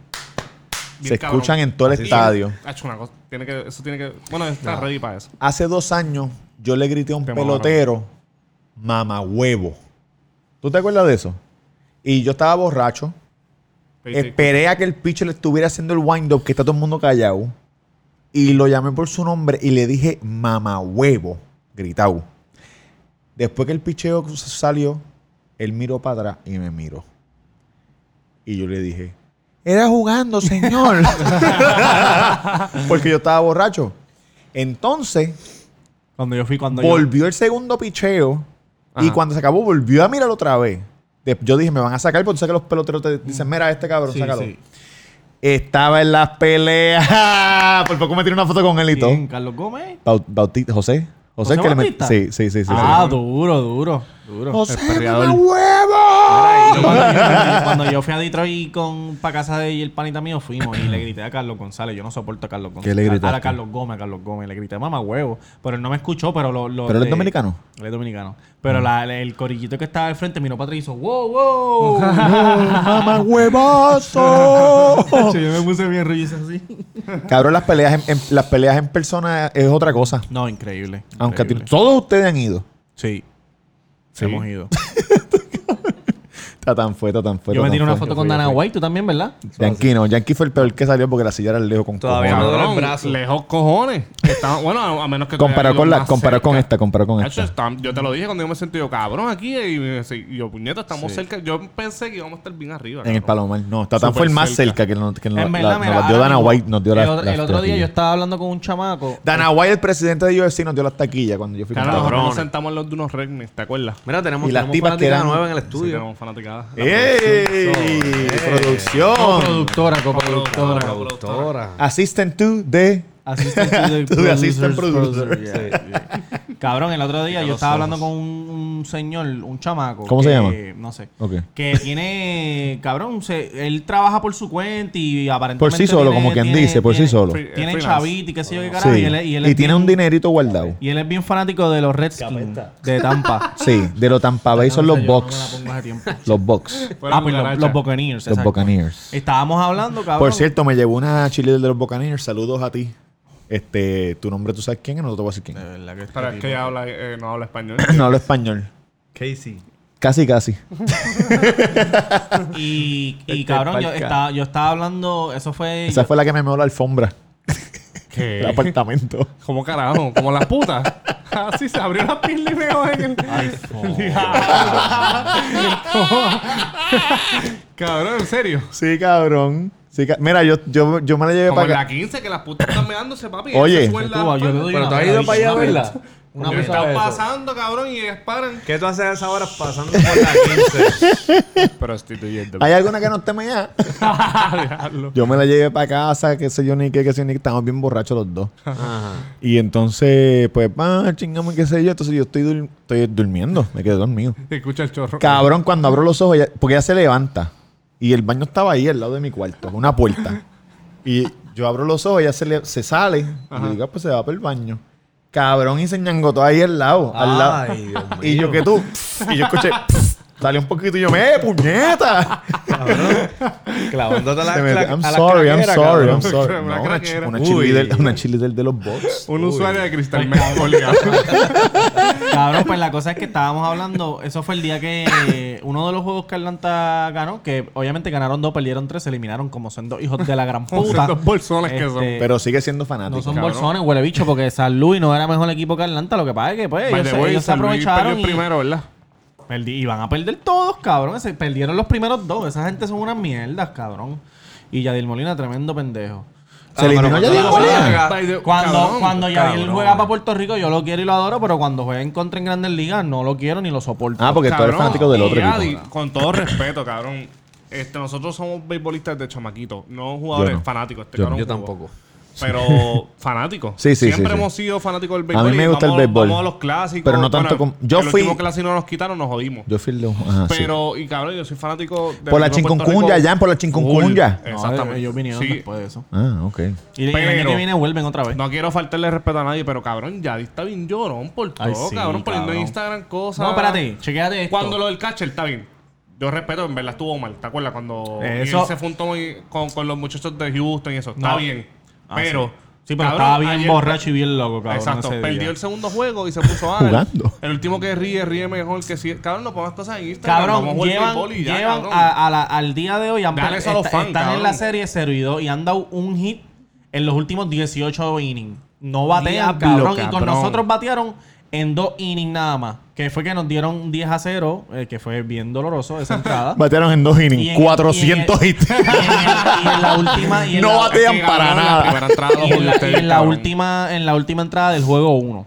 Bien Se cabrón. escuchan en todo el Así- estadio. Ha hecho una cosa. Tiene que, eso tiene que. Bueno, está ready para eso. Hace dos años yo le grité a un Te pelotero, mamá huevo. ¿Tú te acuerdas de eso? Y yo estaba borracho. Esperé a que el pitcher le estuviera haciendo el wind-up, que está todo el mundo callado. Y lo llamé por su nombre y le dije mamá huevo, gritado. Después que el picheo salió, él miró para atrás y me miró. Y yo le dije, era jugando, señor. Porque yo estaba borracho. Entonces, Cuando yo fui, cuando yo... volvió el segundo picheo y cuando se acabó volvió a mirar otra vez. Yo dije, me van a sacar porque tú sabes que los peloteros te dicen, mira, este cabrón, Sí, sácalo. sí. Estaba en las peleas. Por poco me tiré una foto con él y todo. ¿Quién? ¿Carlos Gómez? Baut- Bautista, José. José, ¿José que le met-? Sí, sí, sí, sí. ah, sí. duro, duro, duro. José, mamá huevo. Cuando, yo, cuando yo fui a Detroit con para casa de el panita mío, fuimos y le grité a Carlos González. Yo no soporto a Carlos González. ¿Qué le gritaste? A, a Carlos Gómez, a Carlos Gómez. Le grité mamá huevo. Pero él no me escuchó, pero lo. lo ¿Pero él es de- dominicano? Él es dominicano. Pero la- el corillito que estaba al frente miró para atrás y hizo ¡Wow, wow! mamá huevazo. yo me puse bien rollizo así. Cabrón, las peleas en, en- las peleas en persona es otra cosa. No, increíble. Aunque a ti- increíble. todos ustedes han ido. Sí. Sí. Hemos ido. Tatán fue, Tatán fue. Yo me tiré una foto con Dana White, tú también, ¿verdad? Yankee no, Yankee fue el peor que salió porque la silla era lejos con Todavía cojones. me duele el brazo. Lejos cojones. Bueno, a, a menos que Comparado con la, comparado con esta, comparado con esta. está- yo te lo dije cuando yo me sentí yo, cabrón, aquí. Y, me y yo, puñeta, estamos cerca. Yo pensé que íbamos a estar bien arriba. En el cabrón. Palomar. No, Tatán fue el más cerca que, no- que no- En la, verdad, nos la dio ahora Dana mismo, White. Nos dio la, el, otro- las el otro día yo estaba hablando con un chamaco. Dana White, el presidente de UFC, nos dio las taquillas cuando yo fui con Claro, nosotros nos sentamos en los de unos regnes, ¿te acuerdas? Mira, tenemos, Y las tenemos tipas que fanática eran- nueva en el Sí, estudio. tenemos ¡Ey! ¡Producción! Productora, coproductora. Productora. Assistant to de... Assistant to the Tú de assistant producers, producer. producer, yeah. Cabrón, el otro día yo estaba hablando con un, un señor, un chamaco. ¿Cómo se llama? No sé. Ok. Que tiene, cabrón, se- él trabaja por su cuenta y aparentemente. Por sí solo, tiene- como quien tiene- dice, por sí solo. Free- Tiene chavito y qué sé yo qué carajo. Sí. Y, él, es- y él Y es tiene bien- un dinerito guardado. Y él es bien fanático de los Redskins de Tampa. Sí, de los Tampa Bay son los Bucks. Los Bucks. Ah, pues los, los Buccaneers. Los. Buccaneers. Estábamos hablando, cabrón. Por cierto, me llevó una cheerleader de los Buccaneers. Saludos a ti. Este, tu nombre tú sabes quién es, no te voy a decir quién. De verdad que este Pero es tipo- que ella habla, eh, no habla español. No hablo español. Casey. Casi, casi. Y, y Este cabrón, yo palca. estaba, yo estaba hablando, eso fue... Esa yo- fue la que me meó la alfombra ¿Qué? del apartamento. ¿Cómo carajo? Como las putas. Así se abrió la pila y veo en el. Cabrón, en serio. Sí, cabrón. Sí, Mira, yo, yo, yo me la llevé Como en para la acá. 15 que las putas están meándose, papi. Oye. La Tú, yo le doy Pero una tú has ido para allá a una verla. Una están eso. pasando, cabrón, y ellas paran. ¿Qué tú haces a esa hora pasando por la 15? Prostituyendo. ¿Hay alguna que no esté allá? yo me la llevé para casa, qué sé yo, ni qué, qué sé yo, ni qué. Estamos bien borrachos los dos. Ajá. Y entonces, pues, ah, chingamos, qué sé yo. Entonces yo estoy, dur- estoy durmiendo. Me quedé dormido. Escucha el chorro. Cabrón, cuando abro los ojos, ella- porque ella se levanta. Y el baño estaba ahí al lado de mi cuarto, una puerta. Y yo abro los ojos, ella se, le- se sale. Y yo digo, ah, pues se va para el baño. Cabrón, y se ñangotó ahí al lado. al lado. Ay, Dios mío. Y yo, que tú? Y yo escuché, salió un poquito y yo, ¡eh, puñeta! Clavándote la, me- I'm a la sorry, I'm sorry, cabrón. I'm sorry. Una No, una, craquera. chi- una Uy. cheerleader, una cheerleader de los bots. Un usuario de Cristal Magnolia. Cabrón, pues la cosa es que estábamos hablando, eso fue el día que eh, uno de los juegos que Atlanta ganó, que obviamente ganaron dos, perdieron tres, se eliminaron como son dos hijos de la gran Son puta. dos bolsones que son. Este, Pero sigue siendo fanático. no son cabrón. bolsones, huele bicho, porque San Luis no era mejor equipo que Atlanta. Lo que pasa es que, pues, ellos, ellos se aprovecharon el y primero, ¿verdad? Perdi- y van a perder todos, cabrón. Se perdieron los primeros dos. Esa gente son unas mierdas, cabrón. Y Yadil Molina, tremendo pendejo. ¿Se eliminó pero ya cuando Diego la Molina? Cuando, cabrón, cuando cabrón. juega para Puerto Rico, yo lo quiero y lo adoro, pero cuando juega en contra en grandes ligas, no lo quiero ni lo soporto. Ah, porque tú eres Cabrón, fanático del y otro equipo. Con todo respeto, cabrón. Este, nosotros somos beisbolistas de chamaquitos, no jugadores Yo no. fanáticos. Este Yo cabrón Yo tampoco. Pero fanáticos. Sí, sí, Siempre sí, sí. hemos sido fanáticos del A béisbol. mí me y gusta el béisbol. Vamos a los clásicos. Pero no tanto como- yo el fui- último clásico nos quitaron, nos jodimos. Yo fui el de... Ajá, sí. Pero, y cabrón, yo soy fanático de Por la chincuncunya, Jan, por la chincuncunya. No, Exactamente. Ellos vinieron Sí. después de eso. Ah, ok. Y el Pero- año que viene vuelven otra vez. No quiero faltarle respeto a nadie, pero cabrón, ya está bien llorón por todo, Ay, sí, cabrón, poniendo en. Instagram cosas. No, espérate, chequéate esto. Cuando lo del catcher está bien. Yo respeto, en verdad estuvo mal. ¿Te acuerdas? Cuando Eso- él se juntó con, con los muchachos de Houston y eso. Está No. bien. Ah, pero. sí. Sí, pero cabrón, estaba bien ayer- borracho y bien loco, cabrón. Exacto. ese Perdió día. el segundo juego y se puso a Jugando. El último que ríe, ríe mejor que si. Cabrón, no pongas cosas en Instagram. Cabrón, llevan, y ya, llevan cabrón. a- a la- al día de hoy han Dale eso a los está- fans, están en la serie 0 y 2 y han dado un hit en los últimos 18 innings. No batean, Diablo, cabrón. Y con cabrón. nosotros batearon en dos innings nada más. Que fue que nos dieron 10 a 0, eh, que fue bien doloroso esa entrada. Batearon en dos Y innings, en- 400 y en- hits. y en, y en la última y en No la, batean para nada. La primera entrada y lo en la- última en la última entrada del juego 1.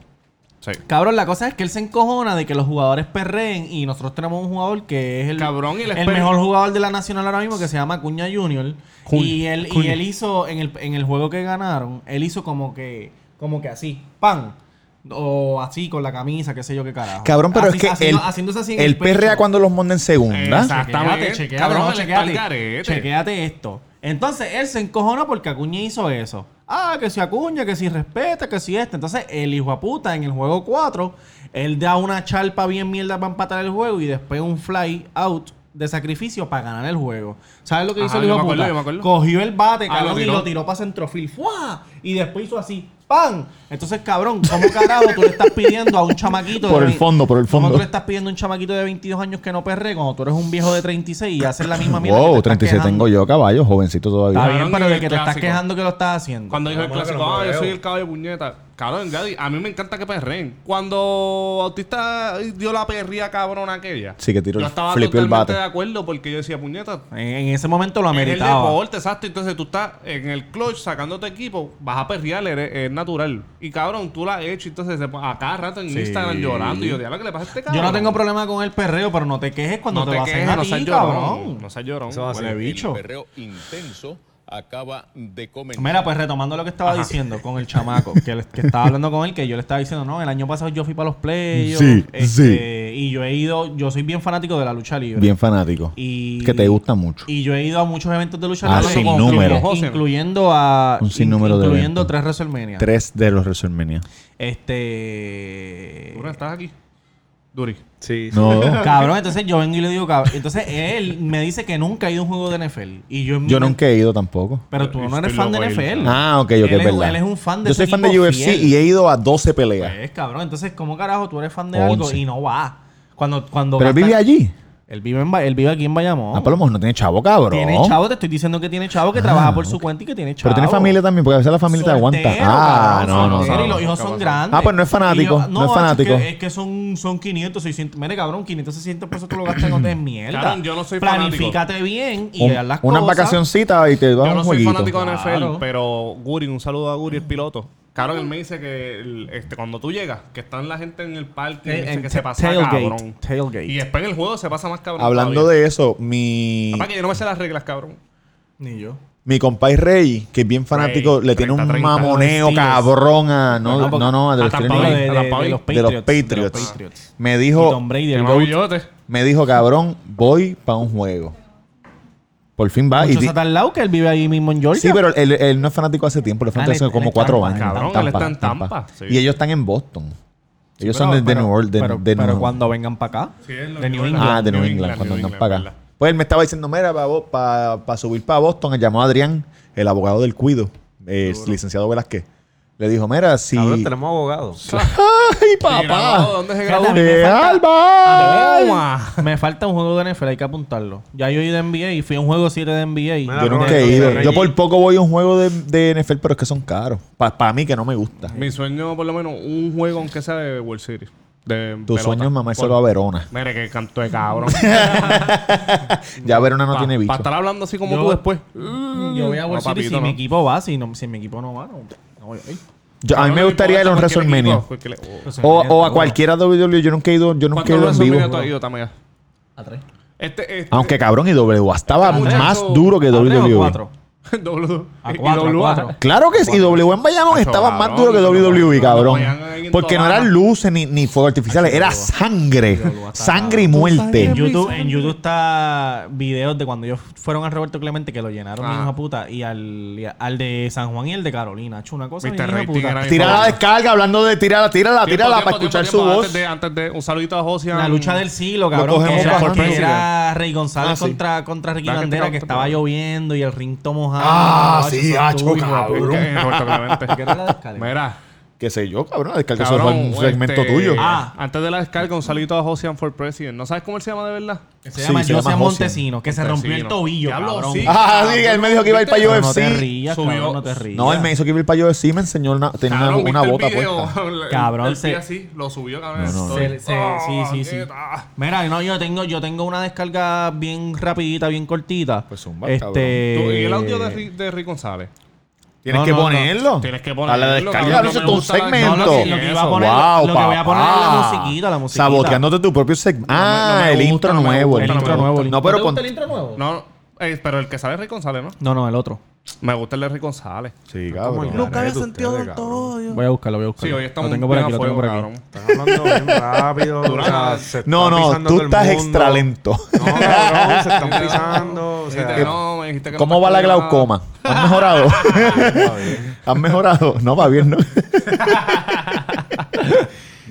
Sí. Cabrón, la cosa es que él se encojona de que los jugadores perreen y nosotros tenemos un jugador que es el, Cabrón, y el mejor jugador de la Nacional ahora mismo que se llama Cuña Junior. Y él, y él hizo, en el, en el juego que ganaron, él hizo como que, como que así, pan. O así con la camisa, qué sé yo qué carajo. Cabrón, pero Así- es que haciendo- él, haciéndose así en él pecho. perrea cuando los monta en segunda. Exactamente. Chequéate, Cabrón, garete. Chequéate esto. Entonces él se encojona porque Acuña hizo eso. Ah, que si Acuña, que si respeta, que si este. Entonces el hijo de puta en el juego 4, él da una charpa bien mierda para empatar el juego y después un fly out de sacrificio para ganar el juego. ¿Sabes lo que hizo Ajá, el yo hijo me acuerdo, puta? yo me acuerdo. Cogió el bate, Ah, cabrón, lo y lo tiró para centrofil. ¡Fua! Y después hizo así. ¡Pam! Entonces, cabrón, ¿cómo carajo tú le estás pidiendo a un chamaquito de Por el fondo, por el ¿Cómo fondo. tú le estás pidiendo a un chamaquito de 22 años que no perre cuando tú eres un viejo de 36 y haces la misma mierda? que te Wow, estás 36 quejando? tengo yo, caballo, jovencito todavía. Está bien, pero de el que te estás quejando que lo estás haciendo. Cuando dijo el clásico, ah, yo veo". soy el caballo de puñeta. Cabrón, a mí me encanta que perren. Cuando Bautista dio la perría cabrona aquella. Sí, que tiró Yo el- estaba el totalmente bate. de acuerdo porque yo decía, puñeta, En, en ese momento lo es el ameritaba. deporte, exacto. Entonces tú estás en el clutch sacando tu equipo, vas a perrear, eres- es natural. Y cabrón, tú la has hecho, entonces se pone a cada rato en Sí. Instagram llorando. Y yo, diablo, ¿qué le pasa a este cabrón? Yo no tengo problema con el perreo, pero no te quejes cuando No te, te lo hacen quejes, a no ti, seas cabrón. llorón. No seas llorón. Eso es así. Huele bicho. El perreo intenso acaba de comenzar. Mira, pues retomando lo que estaba diciendo con el chamaco, que, le- que estaba hablando con él, que yo le estaba diciendo, no, el año pasado yo fui para los playoffs. Sí, este, Y yo he ido, yo soy bien fanático de la lucha libre. Bien fanático. Y, Que te gusta mucho. Y yo he ido a muchos eventos de lucha Ah, libre. sin número. Incluyendo a. Un sinnúmero de Incluyendo eventos. tres WrestleMania. Tres de los WrestleMania. Este. Dura, ¿Estás aquí? Duri. Sí, sí. No, Cabrón, entonces yo vengo y le digo, cabrón. Entonces él me dice que nunca ha ido a un juego de NFL. Y yo yo nunca he ido tampoco. Pero tú no eres fan de NFL. Ah, ok, ok, Él es es- verdad. él es un fan de Yo soy fan de UFC fiel. y he ido a 12 peleas. Pues, cabrón, entonces, ¿cómo carajo tú eres fan de algo Once. y no vas? Cuando, cuando Pero gastas- vive allí. Él vive, en, Ba- él vive aquí en Bayamón. Ah, por lo menos no tiene chavo, cabrón. Tiene chavo, te estoy diciendo que tiene chavo que trabaja por su cuenta y que tiene chavo. Pero tiene familia también, porque a veces la familia te aguanta. Ah, cabrón, no, no, soltero, no. Y los hijos son grandes. Ah, pues no es fanático, yo- no es fanático. Es que, es que son, son 500, 600. Mire, cabrón, 500, 600 pesos tú lo gastas en hoteles mierda. Cabrón, yo no soy Planifícate bien y haz las unas cosas. vacacioncitas y te vas Yo a no un soy jueguito. fanático de NFL, pero Guri, un saludo a Guri, el piloto. Claro, él me dice que el- este, cuando tú llegas, que están la gente en el parque, Eh, dice en que ta- se pasa tailgate, cabrón. tailgate. Y después en el juego se pasa más cabrón. Hablando de eso, mi, Papá, que yo no me sé las reglas, cabrón. Ni yo. mi compadre Rey, que es bien fanático, Rey, le tiene un 30-30, mamoneo los Steelers. cabrón a... No, No, no, porque- no, de a los Tampa Steelers, Bay. de, de- de de los de los Patriots. de los Patriots. Me Y dijo, Tom Brady, el GOAT. me dijo, cabrón, voy para un juego. Por fin va. Y Mucho se está al lado que él vive ahí mismo en Georgia. sí, pero él, él no es fanático hace tiempo, él es fanático él- hace él como cuatro en años. Tampa. Cabrón, él está en Tampa, sí. Y ellos están en Boston. Ellos son Pero- de, de pero- New Orleans. de- Pero, de pero New- cuando vengan para acá. Sí, de New England. Ah, de New, England, England, cuando vengan para acá. Pues él me estaba diciendo, mira, para subir para Boston, llamó a Adrián, el abogado del cuido, eh, licenciado Velázquez. Le dijo, mira, si... Cabrón, tenemos abogados. ¡Ay, papá! ¿Dónde se grabó? me ¡De falta- Alba! Me falta un juego de NFL, hay que apuntarlo. Ya yo he ido a NBA y fui a un juego 7 de NBA. Mira, Yo nunca Roberto, he ido. Yo por poco voy a un juego de, de NFL, pero es que son caros. Para mí que no me gusta. Mi sueño, por lo menos, un juego aunque sea de World Series. De Tu pelota. sueño es mamá Por- solo a Verona. Mire, que canto de cabrón. Ya Verona no Pa- tiene bicho. Para estar hablando así como Yo- tú después. Yo voy a World No, Series si mi equipo va, si, no, si mi equipo no va, no. Yo- a mí me gustaría ir a un Cualquier WrestleMania. oh. O, o a cualquiera WWE. Yo nunca he ido, yo nunca he ¿Cuántos ido en vivo. WrestleMania tú has ido, Tamaya? A tres. Este, este. Aunque cabrón, y W estaba Este más duro que ¿A tres o WWE. cuatro? W. A y cuatro, a WA. cuatro. Claro que sí. Y W en Bayamón estaba más duro que WWE, cabrón. Porque no eran luces ni, ni fuegos artificiales. Era sangre. Sangre y muerte. En YouTube, en YouTube está videos de cuando ellos fueron a Roberto Clemente que lo llenaron Ah. bien hijo de puta y al, y al de San Juan y el de Carolina. Ha hecho una cosa rating puta. era Tira la descarga hablando de tirala, tírala, Tiempo, tírala tiempo, para escuchar tiempo, su tiempo. voz. Antes de, antes de un saludito a Josian. La lucha del siglo, Lo cabrón. cogemos Que era, que era Rey González Ah, sí. contra, contra Ricky Dale que te estaba lloviendo y el ring mojado. Ah, sí, hijo de cabrón. Roberto Clemente. ¿Qué era la descarga? Mira. Qué sé yo, cabrón. Descarga eso Cabrón, fue un segmento este, tuyo. Ah, antes de la descarga, un saludito a Josian for President. ¿No sabes cómo él se llama de verdad? Que se Sí, llama se llama Josian Josian. Montesino, que se rompió el Montesino. tobillo, Diablo, cabrón. sí. Ah, sí, él me dijo que iba a ir para Pero UFC. no te rías, Subió- cabrón, no te rías. No, él me hizo que iba a ir para UFC y me enseñó una, tenía una, Cabrón, una ¿viste bota video? puesta. El- Cabrón, el se- pie así, lo subió, cabrón. No, no, Estoy- Se- se- Ah, sí, sí, sí. Mira, no, yo tengo, yo tengo una descarga bien rapidita, bien cortita. Pues zumba, este... Tú, ¿Y el audio de, de Rick González? Tienes No, que no, no. ponerlo. Tienes que A ponerlo, la descarga. no eso es un la- segmento. No, lo que- lo que iba a poner- Wow, lo que voy a poner es la musiquita, la musiquita. Saboteándote tu propio segmento. Ah, no el gusta, intro no nuevo. gusta, El no intro nuevo. No, pero ¿Te con... gusta el intro nuevo? No, eh, pero el que sale es Rick González, ¿no? No, no, el otro. Me gusta el de Rick González. Sí, cabrón. Nunca había sentido del todo. Voy a buscarlo, voy a buscarlo. Sí, hoy estamos lo tengo por aquí, a lo tengo fuego, por aquí. cabrón. Están hablando bien rápido. o sea, se No, está no, tú estás extra lento. No, cabrón, se están pisando. O sea, no, dijiste que ¿Cómo va la glaucoma? ¿Has mejorado? ¿Has mejorado? No, va bien, ¿no?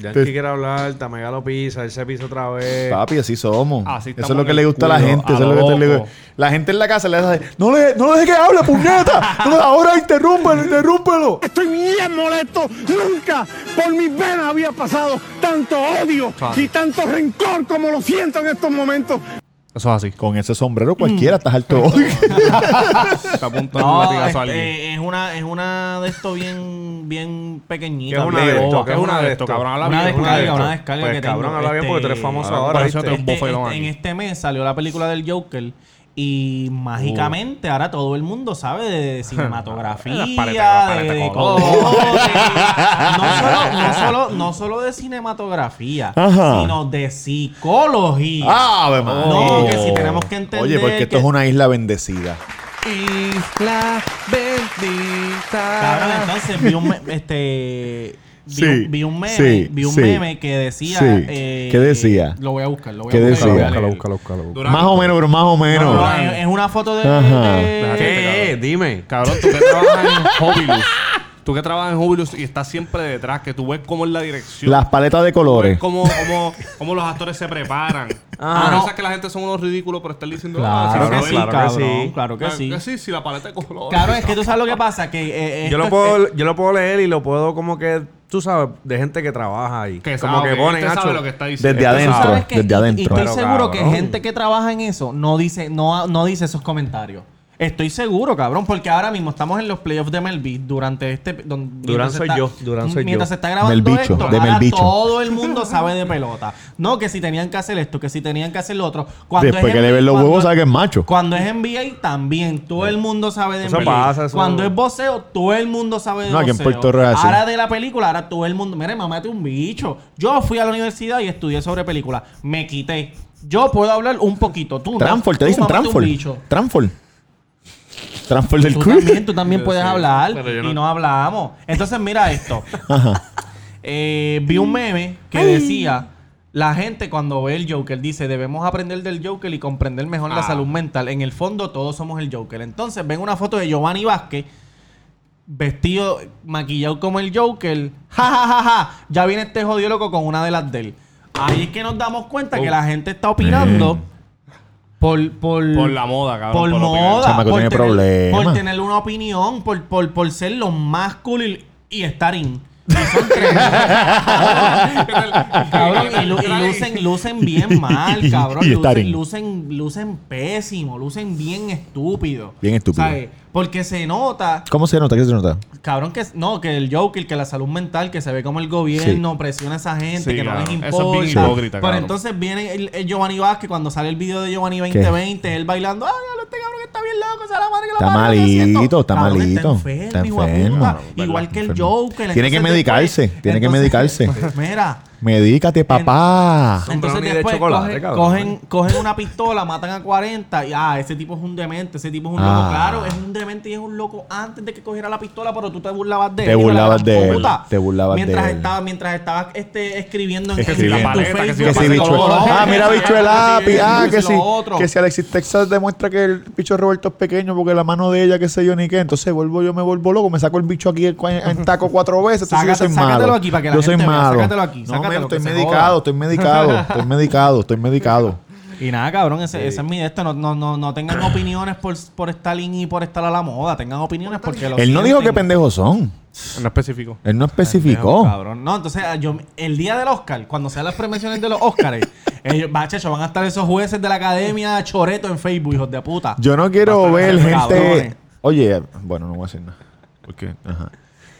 Yankee quiere hablar, Tamega lo pisa, él se pisa otra vez. Papi, así somos. Así eso es lo que le gusta a la gente. a Eso es lo que te- loco. La gente en la casa le hace no le, no le deje que hable, puñeta. No le- ahora interrúmpelo, interrúmpelo. Estoy bien molesto. Nunca por mis venas había pasado tanto odio y tanto rencor como lo siento en estos momentos. Eso es así. Con ese sombrero cualquiera estás alto. Está a punto de un No, latigazo a alguien. este, es una, es una de esto bien, bien pequeñita. ¿Qué es una bien de esto? boba. ¿Qué es una de esto? cabrón? Habla Una bien, descarga, una una de descarga Pues, que tengo. cabrón, habla bien porque tú eres famoso ahora ahora. pareció ¿viste? un Este- en aquí. este mes salió la película del Joker y mágicamente ahora todo el mundo sabe de cinematografía, Las paletas, las de, paletas de color. colores. no, solo, no, solo, no solo de cinematografía, Ajá. sino de psicología. ¡Ave María! No, que si tenemos que entender Oye, porque esto que- es una isla bendecida. Isla bendita. Cabrón, entonces vi un, me- este, vi, Sí, un, vi un meme, sí, vi un sí. meme que decía, Sí. eh, ¿Qué decía? Lo voy a buscar, lo voy ¿Qué a buscar. lo voy a decía? leer. Búscalo, búscalo, búscalo. Durán. Más o menos, pero más o menos. No, no, es, es una foto de, Ajá. de- ¿Qué? Dime. Cabrón, tú que trabajas en Hobilus. Tú que trabajas en Hobilus y estás siempre detrás, que tú ves cómo es la dirección. Las paletas de Tú ves colores. cómo, cómo, cómo los actores se preparan. Ah, Ah, no. no. que la gente son unos ridículos por estar diciendo... Claro, ah, que sí, claro que cabrón, sí. claro que sí. Que sí, sí, la paleta de colores. Claro, es que tú sabes lo que pasa, que eh, Yo esto- lo, puedo, yo lo puedo leer y lo puedo como que, tú sabes, de gente que trabaja ahí. Que como sabe, que ponen este sabe lo que está diciendo. Desde Este adentro. ¿Sabes desde Y- adentro. Y, estoy Pero, seguro que gente que trabaja en eso no dice, no, no dice esos comentarios. Estoy seguro, cabrón, porque ahora mismo estamos en los playoffs de MLB durante este... don- Durán mientras se soy está- yo, Durán soy Mientras yo. se está grabando Del bicho, esto, de ahora todo el mundo sabe de pelota. No, que si tenían que hacer esto, que si tenían que hacer lo otro. Cuando Después es que le NBA, ven los cuando- huevos, sabe que es macho. Cuando es NBA también, todo el mundo sabe de Eso NBA. pasa, eso- Cuando es boxeo, todo el mundo sabe de No, aquí en. Puerto Rico es así. Ahora de la película, ahora todo el mundo, mire, mamá, un bicho. Yo fui a la universidad y estudié sobre películas. Me quité. Yo puedo hablar un poquito. Tú, no. Transfor, te Tú, dicen mámate un Transfor. bicho. Transfor. Transfor del Tú también, tú también puedes hablar y no- no hablamos. Entonces, mira esto. Ajá. Eh, vi un meme que decía... La gente cuando ve el Joker dice debemos aprender del Joker y comprender mejor la Ah. salud mental. En el fondo todos somos el Joker. Entonces ven una foto de Giovanni Vázquez vestido, maquillado como el Joker. Ja, ja, ja, ja. Ya viene este jodido loco con una de las de él. Ahí es que nos damos cuenta que la gente está opinando por, por, Por la moda, cabrón. por moda. Por tiene tener, problemas. por tener una opinión, por, por, por ser lo más cool y, y estar in. Y son tres. cabrón, y, lu- y lucen, lucen bien mal, cabrón. Lucen, lucen, lucen pésimo, lucen bien estúpido. Bien estúpido. ¿Sabes? Porque se nota ¿Cómo se nota? ¿Qué se nota? Cabrón, que no, que el Joker, que la salud mental, que se ve como el gobierno presiona a esa gente, Sí, que no les importa. Eso es bien hipócrita, Pero cabrón. entonces viene el, el Giovanni Vázquez, cuando sale el video de Giovanni 2020, él bailando, ¡ay, diablo, este cabrón que está bien loco! ¡Se la madre que lo Está ¿qué haciendo?" malito, está Cabrón, malito. Está enfermo, Está enfermo. Igual que el. Joker. Tiene que medicarse, después- tiene que medicarse. Mira, Medícate, papá. Entonces brownie de después chocolate, cogen, cabrón. cogen, cogen una pistola, matan a 40 y ah, ese tipo es un demente, ese tipo es un Ah. loco. Claro, es un demente y es un loco antes de que cogiera la pistola, pero tú te burlabas de Te él. la burlabas gran de él, puta. te burlabas mientras de él. Estaba, mientras estabas este, escribiendo en, Escribiendo. en tu La paleta, que si Facebook. Que si bicho Ah, mira, bicho el lápiz. Ah, que que si si, lo otro. que si Alexis Texas demuestra que el bicho de Roberto es pequeño porque la mano de ella, qué sé yo, ni qué. Entonces vuelvo, yo me vuelvo loco, me saco el bicho aquí en, en taco cuatro veces. Entonces yo sácatelo malo. aquí para que la yo soy gente vea, malo. sácatelo aquí, no, sácatelo, estoy medicado, estoy medicado, estoy medicado, estoy medicado. Y nada, cabrón, ese, ese es mi de esto. No, no, no, no tengan opiniones por, por estar in y por estar a la moda. Tengan opiniones porque lo Él no dijo qué pendejos son. No específico. Él no especificó. Cabrón. No, entonces ah, yo, el día del Oscar, cuando sean las premiaciones de los Oscars, ellos, van a estar esos jueces de la academia choreto en Facebook, hijos de puta. Yo no quiero ver gente. cabrones. Oye, bueno, no voy a decir nada. Porque, ajá.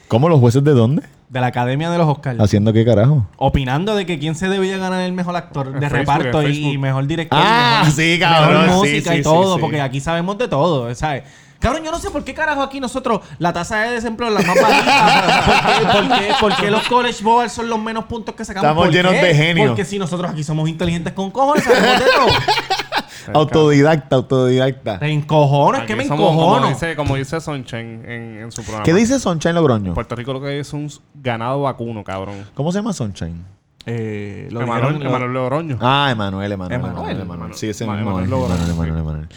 ¿Cómo los jueces de dónde? De la academia de los Oscars. ¿Haciendo qué carajo? Opinando de que quién se debía ganar el mejor actor de Facebook, reparto y, y mejor director. Ah, y mejor, sí, cabrón, mejor sí, música sí, y sí, todo, sí. porque aquí sabemos de todo, ¿sabes? Cabrón, yo no sé por qué carajo aquí nosotros la tasa de desempleo es la más bajita. ¿Por qué, por qué- por qué los college boys son los menos puntos que sacamos? Estamos ¿Por llenos qué? de genio. Porque si nosotros aquí somos inteligentes con cojones, sabemos de todo. Autodidacta, autodidacta. Te encojones, que Aquí me somos, encojono. Como dice, como dice Sunshine en, en su programa. ¿Qué dice Sunshine Logroño? Puerto Rico lo que es un ganado vacuno, cabrón. ¿Cómo se llama Sunshine? Eh, lo Emanuel, dijeron- lo- Emanuel Logroño. Ah, Emanuel, Emanuel. Emanuel. Emanuel, Emanuel. Sí, ese Emanuel mismo. Emanuel, sí. Emanuel, Emanuel.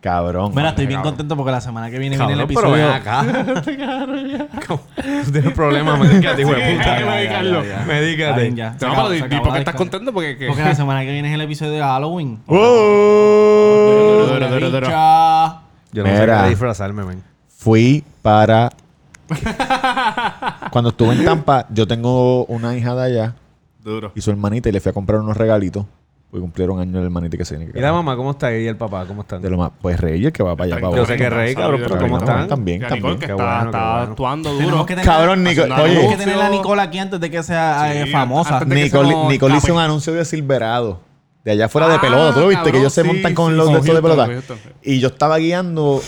Cabrón. Mira, estoy bien cabrón. contento porque la semana que viene viene el Cabrón, pero episodio. ven acá. tú tienes problemas, medícate, hijo de puta. Está Medícate. No, pero ¿y por qué estás contento? Porque, Porque la semana que viene es el episodio de Halloween. ¡Oh! Duro, duro, duro. Bicha. Yo no sé qué disfrazarme, men. Fui para. Cuando estuve en Tampa, yo tengo una hija de allá Duro. y su hermanita y le fui a comprar unos regalitos. Porque cumplieron años el hermanito que se viene. que ¿Y la mamá cómo está? ¿Y el papá cómo están? De lo más. Pues Rey, el que va para allá, para Yo sé que Rey, cabrón, pero ¿cómo También, están? También, Nicole, también. que Qué está, bueno, qué está bueno. actuando duro. que tener, Cabrón, Nico- Haciendo oye. tenemos que tener a. Nicole aquí antes de que sea eh, famosa. que Nicole, Nicole hizo un anuncio de Silverado. De allá fuera de Ah, pelota. ¿Tú lo viste? que ellos se montan con sí, los de estos de pelota. Y yo estaba guiando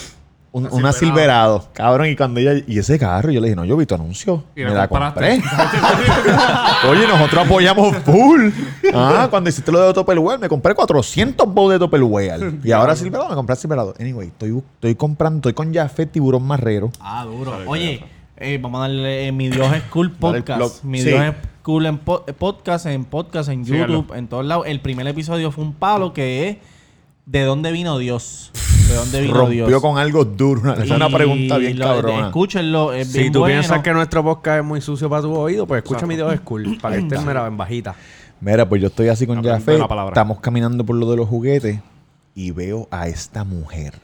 un- Una una Silverado. Silverado. Cabrón, y cuando ella... Y ese carro, yo le dije, no, yo vi tu anuncio. Y Me la compré. Oye, nosotros apoyamos full. Ah, cuando hiciste lo de Tupperware, me compré 400 bowls de Tupperware. Y ahora Silverado, me compré Silverado. Anyway, estoy, estoy comprando, estoy con Jafet Tiburón Marrero. Ah, duro. Oye, eh, vamos a darle eh, Mi Dios es Cool Podcast. Mi Sí. Dios es Cool en po- eh, podcast, en podcast, en. YouTube, en todos lados. El primer episodio fue un palo que es ¿De dónde vino Dios? ¿De dónde vino Rompió Dios? con algo duro. Una- Es una pregunta bien lo- cabrona. Escúchenlo, es bien Si tú bueno. piensas que nuestro podcast es muy sucio para tu oído, pues escucha mi Dios es cool. Para que estés mira, en bajita. Mira, pues yo estoy así con palabra. Estamos caminando por lo de los juguetes y veo a esta mujer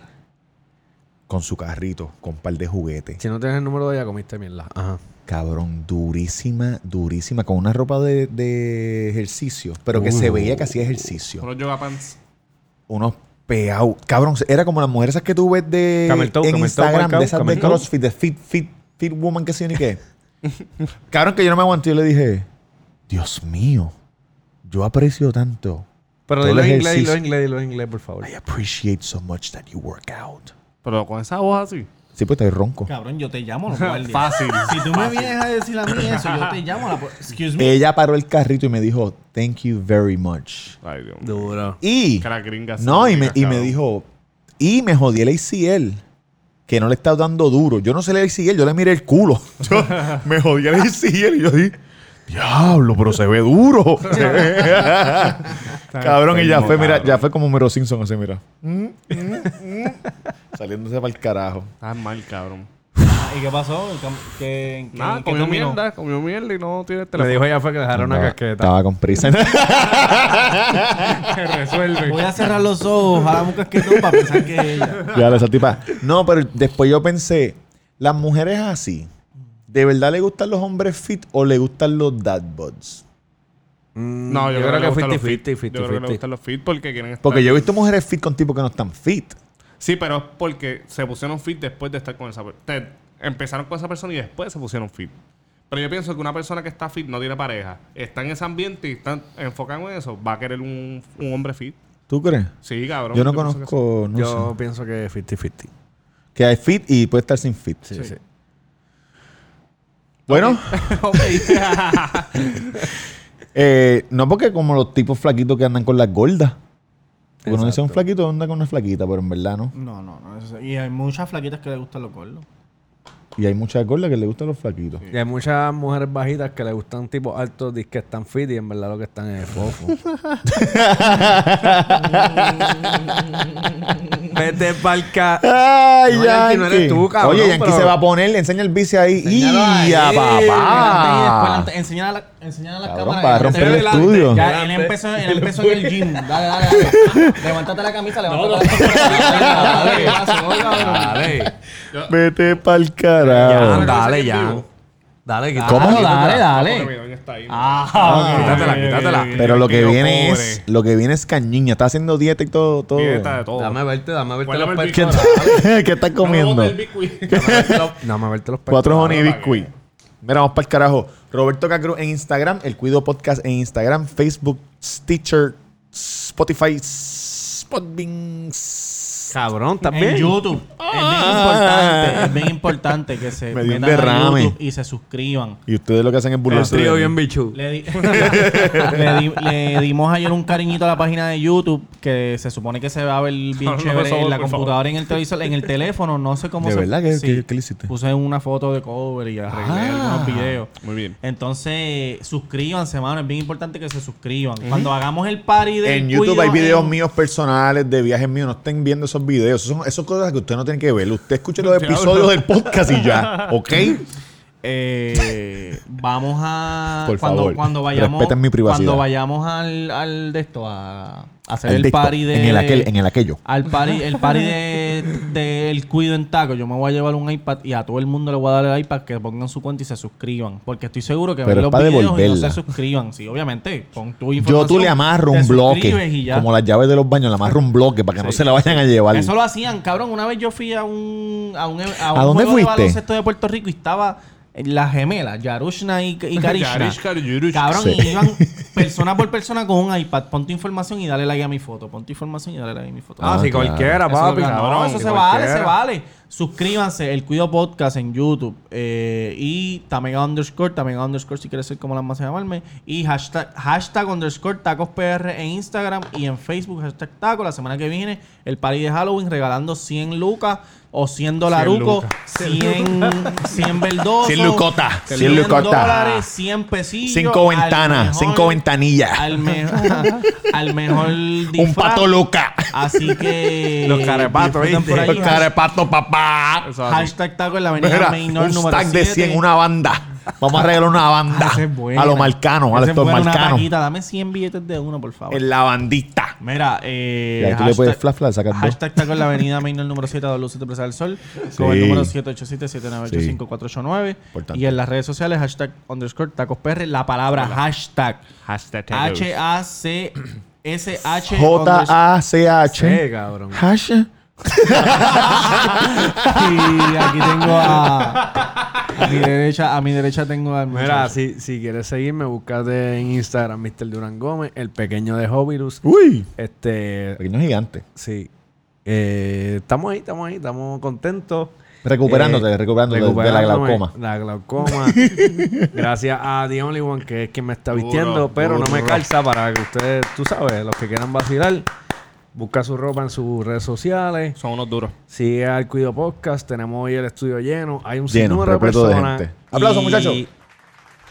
con su carrito, con un par de juguetes. Si no tienes el número de ella, comiste mierda. Ajá. Cabrón, durísima, durísima, con una ropa de, de ejercicio, pero que se veía que hacía ejercicio. Unos yoga pants. Unos peados. Cabrón, era como las mujeres esas que tú ves de Camel toe, en camel toe, Instagram, de esas de camel toe. CrossFit, de Fit, Fit, Fit Woman, que sé yo ni qué. Cabrón, que yo no me aguanté. Yo le dije, Dios mío, yo aprecio tanto. Pero todo el dilo en inglés, ejercicio. dilo en inglés, dilo en inglés, por favor. I appreciate so much that you work out. Pero con esa voz así. Sí, pues estoy ronco. Cabrón, yo te llamo, los guardias. Fácil. Si tú me vienes a decir a mí eso, yo te llamo. a La... Excuse me. Ella paró el carrito y me dijo, thank you very much. Ay, Dios. mío. Duro. Y, gringas no, y me, y me dijo, y me jodí el ACL, que no le está dando duro. Yo no sé el ACL, yo le miré el culo. Yo me jodí el ACL y yo dije, diablo, pero se ve duro. Cabrón, y ya fue, mira, ya fue como Mero Simpson así, mira. Saliéndose para el carajo. Estás mal, cabrón. ¿Y qué pasó? ¿En cam- ¿Qué, qué- Nada, qué comió terminó? mierda, comió mierda y no tiene Le teléfono. dijo ella fue que dejara una Estaba- casqueta. Estaba con prisa. que resuelve. Voy a cerrar los ojos, ojalá un casquetón para pensar que ella. Ya, esa tipa. No, pero después yo pensé, las mujeres así, ¿de verdad le gustan los hombres fit o le gustan los dad buds? Mm, No, yo, creo, que le gustan los 50 50, Yo creo que le 50. gustan los fit porque quieren estar. Porque yo he visto mujeres fit con tipos que no están fit. Sí, pero es porque se pusieron fit después de estar con esa persona. Empezaron con esa persona y después se pusieron fit. Pero yo pienso que una persona que está fit no tiene pareja, está en ese ambiente y está enfocado en eso, va a querer un, un hombre fit. ¿Tú crees? Sí, cabrón. Yo no conozco, no Yo sé. pienso que es 50-50. Que hay fit y puede estar sin fit. Sí, sí. Bueno, eh, no porque como los tipos flaquitos que andan con las gordas. Porque uno dice un flaquito anda con una flaquita, pero en verdad no. No, no, no. Y hay muchas flaquitas que le gustan los gordos. Y hay muchas gordas que le gustan los flaquitos. Y hay muchas mujeres bajitas que le gustan tipos altos que están fit y en verdad lo que están es fofo. Vete pa'l ca... Ay, No, Yankee, no eres tú, cabrón, Oye, Yankee pero- se va a poner, enseña el bici ahí. ¡Y a delante y papá! después Enseñar a la, enseñar a la Cabrón, cámara. para romper el delante. estudio. Ya, él empezó, él empezó en el gym. Dale, dale, dale. levántate la camisa, levántate la camisa. Dale, dale. Vete pa'l Ya, carajo. dale, ya. Dale, quítatela. ¿Cómo? Dale, dale. Doña está ahí. Ah, Quítatela, quítatela. Pero lo que viene pobre. es, lo que viene es cañiña. Está haciendo dieta y todo. todo. Dieta de todo. Dame verte, dame verte los pechos. ¿Qué estás comiendo? Dame verte los pechos. Cuatro honey biscuit. Mira, vamos para el carajo. Roberto Cacruz en Instagram, el Cuido Podcast en Instagram, Facebook, Stitcher, Spotify, Cabrón, En también. YouTube. Es bien importante. Es bien importante que se Me dio un derrame. YouTube y se suscriban. Y ustedes lo que hacen es El burlarse. trío de bien bichu. Le, di- le, di- le dimos ayer un cariñito a la página de YouTube que se supone que se va a ver bien No, no, chévere por favor, en la por computadora, en el televisor, en el teléfono, no sé cómo ¿De se verdad? ¿Qué- sí. qué- qué le hiciste? Puse una foto de cover y arreglé Ah. algunos videos. Muy bien. Entonces, suscríbanse, mano. Es bien importante que se suscriban. Cuando hagamos el party de En YouTube hay videos míos personales de viajes míos. No estén viendo esos videos. Esos son, esas son cosas que usted no tiene que ver. Usted escuche los episodios del podcast y ya. ¿Ok? eh, vamos a Por cuando, favor, cuando vayamos respeten mi privacidad. cuando vayamos al, al de esto a hacer El el, party de en el aquel, en el aquello. al party, el party de, del cuido en taco, yo me voy a llevar un iPad y a todo el mundo le voy a dar el iPad que pongan su cuenta y se suscriban. Porque estoy seguro que Pero ven los videos y no devolverla. se suscriban. Sí, obviamente. Pon tu Yo información. tú le amarro un bloque. Como las llaves de los baños, le amarro un bloque para que no se la vayan a llevar. Eso lo hacían, cabrón. Una vez yo fui a un a un, a un ¿A dónde juego de fuiste? baloncesto de Puerto Rico y estaba las gemelas, Yarushna y, y Karishna. Cabrón, Sí. y iban persona por persona con un iPad. Pon tu información y dale like a mi foto. Pon tu información y dale like a mi foto. Ah, Ah, si claro. cualquiera, Eso papi. no, cabrón, eso si se vale, se vale. Suscríbanse, el Cuido Podcast en YouTube. eh, y Tamega underscore, Tamega underscore si quieres ser como las más llamarme. Y hashtag, hashtag underscore tacos PR en Instagram y en Facebook, hashtag taco. La semana que viene, el party de Halloween regalando 100 lucas o 100 dolarucos, 100, 100 verdosos. 100 lucota, 100 100 lucota. dólares, 100 pesillos. Cinco al ventanas, mejor- cinco ventanillas. Al, me- al mejor Un disfraz. pato loca. Así que. Los carepatos. Los carepatos, papá. Hashtag taco en la avenida Mira, Mainor un número stack de 7. 100, una banda. Vamos a regalar una banda. Buena. a lo marcano, a los es actor buena, una marcano. taquita. Dame 100 billetes de uno, por favor. En la bandita. Mira, eh. Y ahí tú le puedes flash, flash, sacas dos. Hashtag taco en la avenida Mainor número 7 de Luces de Presa del Sol. Con el Sí. número 787-798-5489. Importante. Y en las redes sociales, hashtag underscore tacos PR. La palabra hashtag. Hashtag tacos. H-A-C-S-H. J-A-C-H. Sí, cabrón. Hash. Y aquí tengo a. A mi derecha, a mi derecha tengo al Mira, si, si quieres seguirme, búscate en Instagram, Mr. Durán Gómez, el pequeño de Hobilus. Uy. Este, Pequeño gigante. sí. Eh, estamos ahí, estamos ahí, estamos contentos. Recuperándote, Eh, recuperándote de- de la glaucoma. La glaucoma. Gracias a The Only One, que es quien me está vistiendo, pero no me calza para que ustedes, tú sabes, los que quieran vacilar, busca su ropa en sus redes sociales. Son unos duros. Sigue al Cuido Podcast. Tenemos hoy el estudio lleno. Hay un Lleno, sinnúmero de repleto de personas. gente. Aplausos, y- muchachos.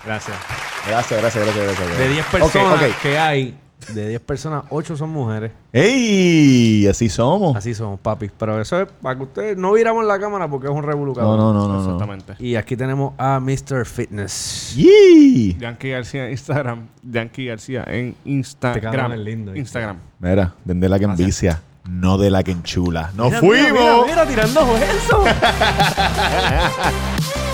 Gracias. Gracias, gracias, gracias. gracias. De 10 Ok, personas que hay, de 10 personas, 8 son mujeres. ¡Ey! Así somos. Así somos, papi. Pero eso es para que ustedes no viramos la cámara porque es un revolucador. No, no, no, no. no. Exactamente. Y aquí tenemos a Mr. Fitness. ¡Yee! Yankee García en Instagram. Yankee García en Este Instagram. cabrón es lindo. Instagram. Mira, de la que envicia, no de la que enchula. ¡Nos Mira, mira, fuimos! Mira, mira, tirando eso.